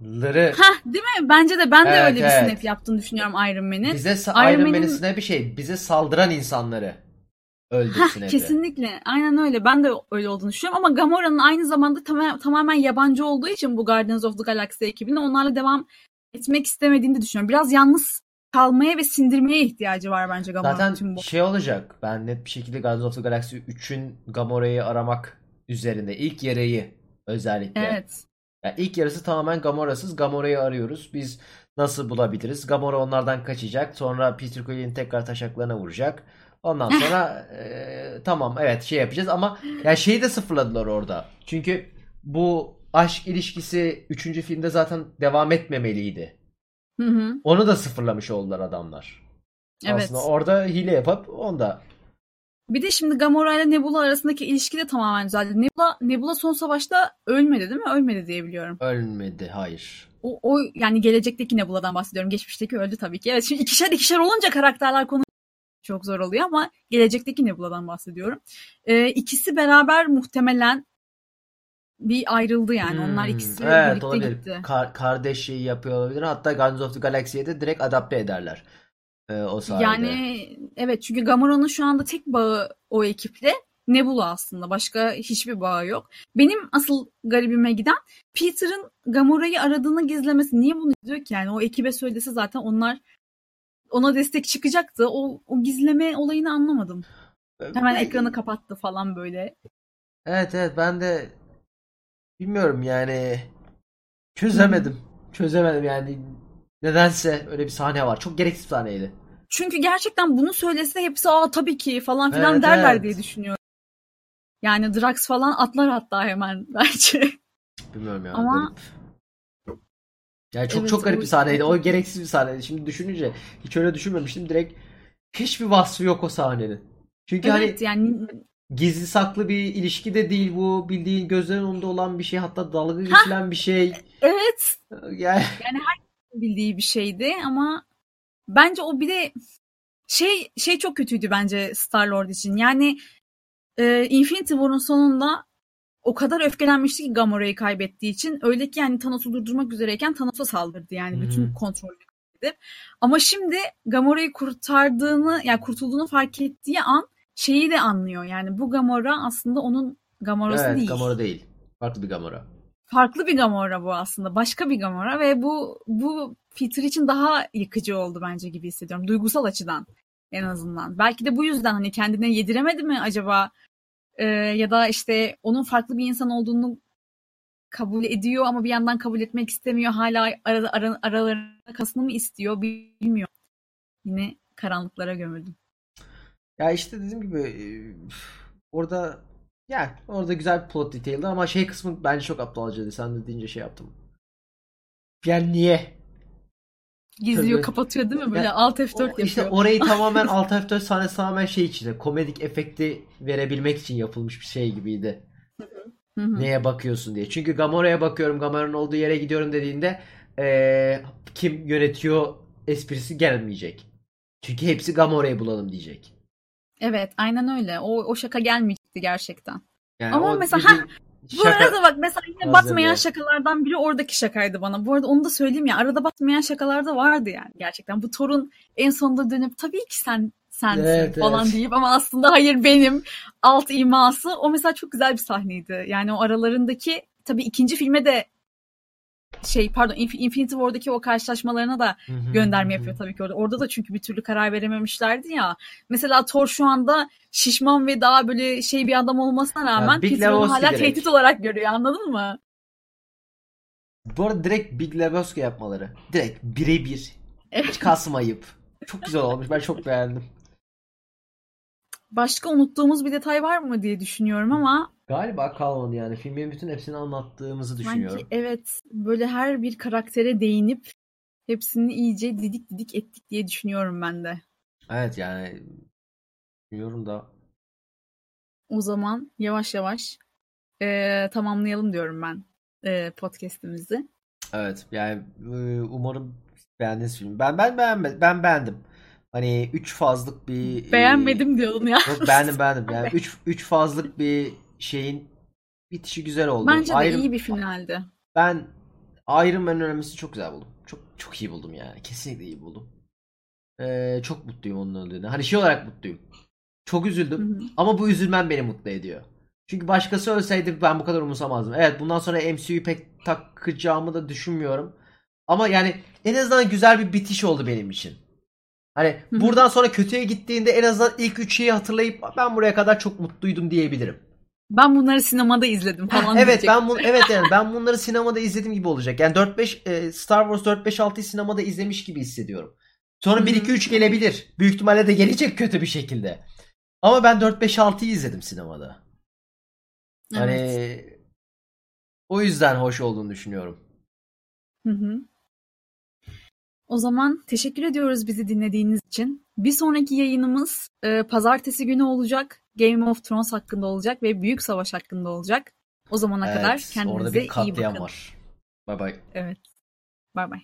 saldıranları Hah değil mi? Bence de ben de Evet, öyle bir evet. snap yaptığını düşünüyorum Iron Man'in. bize Iron Iron Man'in snap'i şey bize saldıran insanları öldürsün hep. kesinlikle. Aynen öyle. Ben de öyle olduğunu düşünüyorum. Ama Gamora'nın aynı zamanda tama- tamamen yabancı olduğu için bu Guardians of the Galaxy ekibinin onlarla devam etmek istemediğini de düşünüyorum. Biraz yalnız kalmaya ve sindirmeye ihtiyacı var bence Gamora'nın Zaten tüm bu. şey olacak. Ben net bir şekilde Guardians of the Galaxy 3'ün Gamora'yı aramak üzerinde. ilk yarıyı özellikle. Evet. Yani ilk yarısı tamamen Gamora'sız. Gamora'yı arıyoruz. Biz nasıl bulabiliriz? Gamora onlardan kaçacak. Sonra Peter Quill'in tekrar taşaklarına vuracak. Ondan sonra eee, *laughs* tamam evet şey yapacağız ama yani şeyi de sıfırladılar orada. Çünkü bu aşk ilişkisi 3. filmde zaten devam etmemeliydi. Hı hı. Onu da sıfırlamış oldular adamlar. Evet. Aslında orada hile yapıp onda Bir de şimdi Gamora ile Nebula arasındaki ilişki de tamamen düzeldi. Nebula, Nebula son savaşta ölmedi değil mi? Ölmedi diye biliyorum. ölmedi. Hayır. O, o yani gelecekteki Nebula'dan bahsediyorum. Geçmişteki öldü tabii ki. Evet şimdi ikişer ikişer olunca karakterler konu çok zor oluyor ama gelecekteki Nebula'dan bahsediyorum. Ee, ikisi beraber muhtemelen bir ayrıldı yani. Onlar Hmm, ikisi evet, birlikte olabilir. gitti. Kar- kardeş şeyi yapıyor olabilir. Hatta Guardians of the Galaxy'ye de direkt adapte ederler. Ee, o sayede. Yani evet çünkü Gamora'nın şu anda tek bağı o ekiple Nebula aslında. Başka hiçbir bağı yok. Benim asıl garibime giden Peter'ın Gamora'yı aradığını gizlemesi. Niye bunu diyor ki yani? O ekibe söylese zaten onlar ona destek çıkacaktı. O, o gizleme olayını anlamadım. Hemen Ben- ekranı kapattı falan böyle. Evet evet ben de bilmiyorum yani çözemedim. Çözemedim yani. Nedense öyle bir sahne var. Çok gereksiz sahneydi. Çünkü gerçekten bunu söylese hepsi aa tabii ki falan filan Evet, derler evet. diye düşünüyorum. Yani Drax falan atlar hatta hemen *laughs* bence. Bilmiyorum ya. Ama- garip. Yani çok Evet, çok garip bir sahneydi. O gereksiz bir sahneydi. Şimdi düşününce hiç öyle düşünmemiştim. Direkt hiçbir vasfı yok o sahnenin. Çünkü hani evet yani gizli saklı bir ilişki de değil bu. Bildiğin gözlerin önünde olan bir şey. Hatta dalga geçilen bir şey. evet Yani bildiği bir şeydi ama bence o bir de şey şey çok kötüydü bence Star Lord için. Yani e, Infinity War'un sonunda o kadar öfkelenmişti ki Gamora'yı kaybettiği için. Öyle ki yani Thanos'u durdurmak üzereyken Thanos'a saldırdı yani Hı hı. bütün kontrolünü kaybedip. Ama şimdi Gamora'yı kurtardığını yani kurtulduğunu fark ettiği an şeyi de anlıyor. Yani bu Gamora aslında onun Gamora'sı evet değil. Gamora değil. Farklı bir Gamora. Farklı bir Gamora bu aslında. Başka bir Gamora ve bu bu Peter için daha yıkıcı oldu bence gibi hissediyorum. Duygusal açıdan en azından. Belki de bu yüzden hani kendine yediremedi mi acaba? Ee, ya da işte onun farklı bir insan olduğunu kabul ediyor ama bir yandan kabul etmek istemiyor. Hala ara, ara, aralarında kasını mı istiyor bilmiyorum. Yine karanlıklara gömüldüm. Ya işte dediğim gibi e, orada yani orada güzel bir plot detail'di ama şey kısmı bence çok aptalcaydı. Sen de deyince şey yaptım. Yani niye? Gizliyor Tabii. kapatıyor değil mi? Böyle Ya, alt F4 O- yapıyor. İşte orayı *laughs* tamamen Alt F4 sahnesi tamamen şey içinde. Komedik efekti verebilmek için yapılmış bir şey gibiydi. Hı hı. Neye bakıyorsun diye. Çünkü Gamora'ya bakıyorum, Gamora'nın olduğu yere gidiyorum dediğinde eee, kim yönetiyor esprisi gelmeyecek. Çünkü hepsi Gamora'yı bulalım diyecek. Evet aynen öyle. O, o şaka gelmeyecekti gerçekten. Yani Ama mesela- Bu şaka- arada bak mesela yine hazırlığı. batmayan şakalardan biri oradaki şakaydı bana. Bu arada onu da söyleyeyim ya arada batmayan şakalar da vardı yani gerçekten. Bu Thor'un en sonunda dönüp tabii ki sen sensin Evet, falan evet. deyip ama aslında hayır benim alt iması. O mesela çok güzel bir sahneydi. Yani o aralarındaki tabii ikinci filme de şey pardon Inf- Infinity War'daki o karşılaşmalarına da gönderme yapıyor tabii ki orada. Orada da çünkü bir türlü karar verememişlerdi ya. Mesela Thor şu anda şişman ve daha böyle şey bir adam olmasına rağmen Peter onu hala direkt. tehdit olarak görüyor anladın mı? Bu arada direkt Big Lebowski yapmaları. Direkt birebir. Hiç kasmayıp. Çok güzel olmuş. Ben çok beğendim. *laughs* Başka unuttuğumuz bir detay var mı diye düşünüyorum ama Galiba kalmadı yani. Filmin bütün hepsini anlattığımızı düşünüyorum. sanki evet böyle her bir karaktere değinip hepsini iyice didik didik ettik diye düşünüyorum ben de. Evet yani bilmiyorum da O zaman yavaş yavaş eee, tamamlayalım diyorum ben eee, podcast'imizi. evet yani e, umarım beğendiniz filmi. Ben ben beğenmedim. Ben beğendim. Hani 3 fazlık bir e, Beğenmedim diyordum ya. Yok beğendim beğendim. Yani *laughs* 3 3 fazlık bir şeyin bitişi güzel oldu. Bence de Iron- iyi bir finaldi. Ben Iron Man'in ölmesini çok güzel buldum. Çok çok iyi buldum yani. Kesinlikle iyi buldum. Ee, çok mutluyum onun öldüğüne. Hani şey olarak mutluyum. Çok üzüldüm. Hı hı. Ama bu üzülmem beni mutlu ediyor. Çünkü başkası ölseydi ben bu kadar umursamazdım. Evet bundan sonra MCU'yu pek takacağımı da düşünmüyorum. Ama yani en azından güzel bir bitiş oldu benim için. Hani Hı hı. buradan sonra kötüye gittiğinde en azından ilk üç şeyi hatırlayıp ben buraya kadar çok mutluydum diyebilirim. Ben bunları sinemada izledim falan evet diyecek. ben bu evet yani ben bunları sinemada izlediğim gibi olacak. Yani 4 5 e, Star Wars 4 5 6'yı sinemada izlemiş gibi hissediyorum. Sonra 1 Hı hı. 2 3 gelebilir. Büyük ihtimalle de gelecek kötü bir şekilde. Ama ben 4 5 6'yı izledim sinemada. Hani Evet. o yüzden hoş olduğunu düşünüyorum. Hı hı. O zaman teşekkür ediyoruz bizi dinlediğiniz için. Bir sonraki yayınımız e, pazartesi günü olacak. Game of Thrones hakkında olacak ve Büyük Savaş hakkında olacak. O zamana kadar Evet, orada kendinize bir iyi katliam bakın. var. Bay bay. Evet. Bay bay.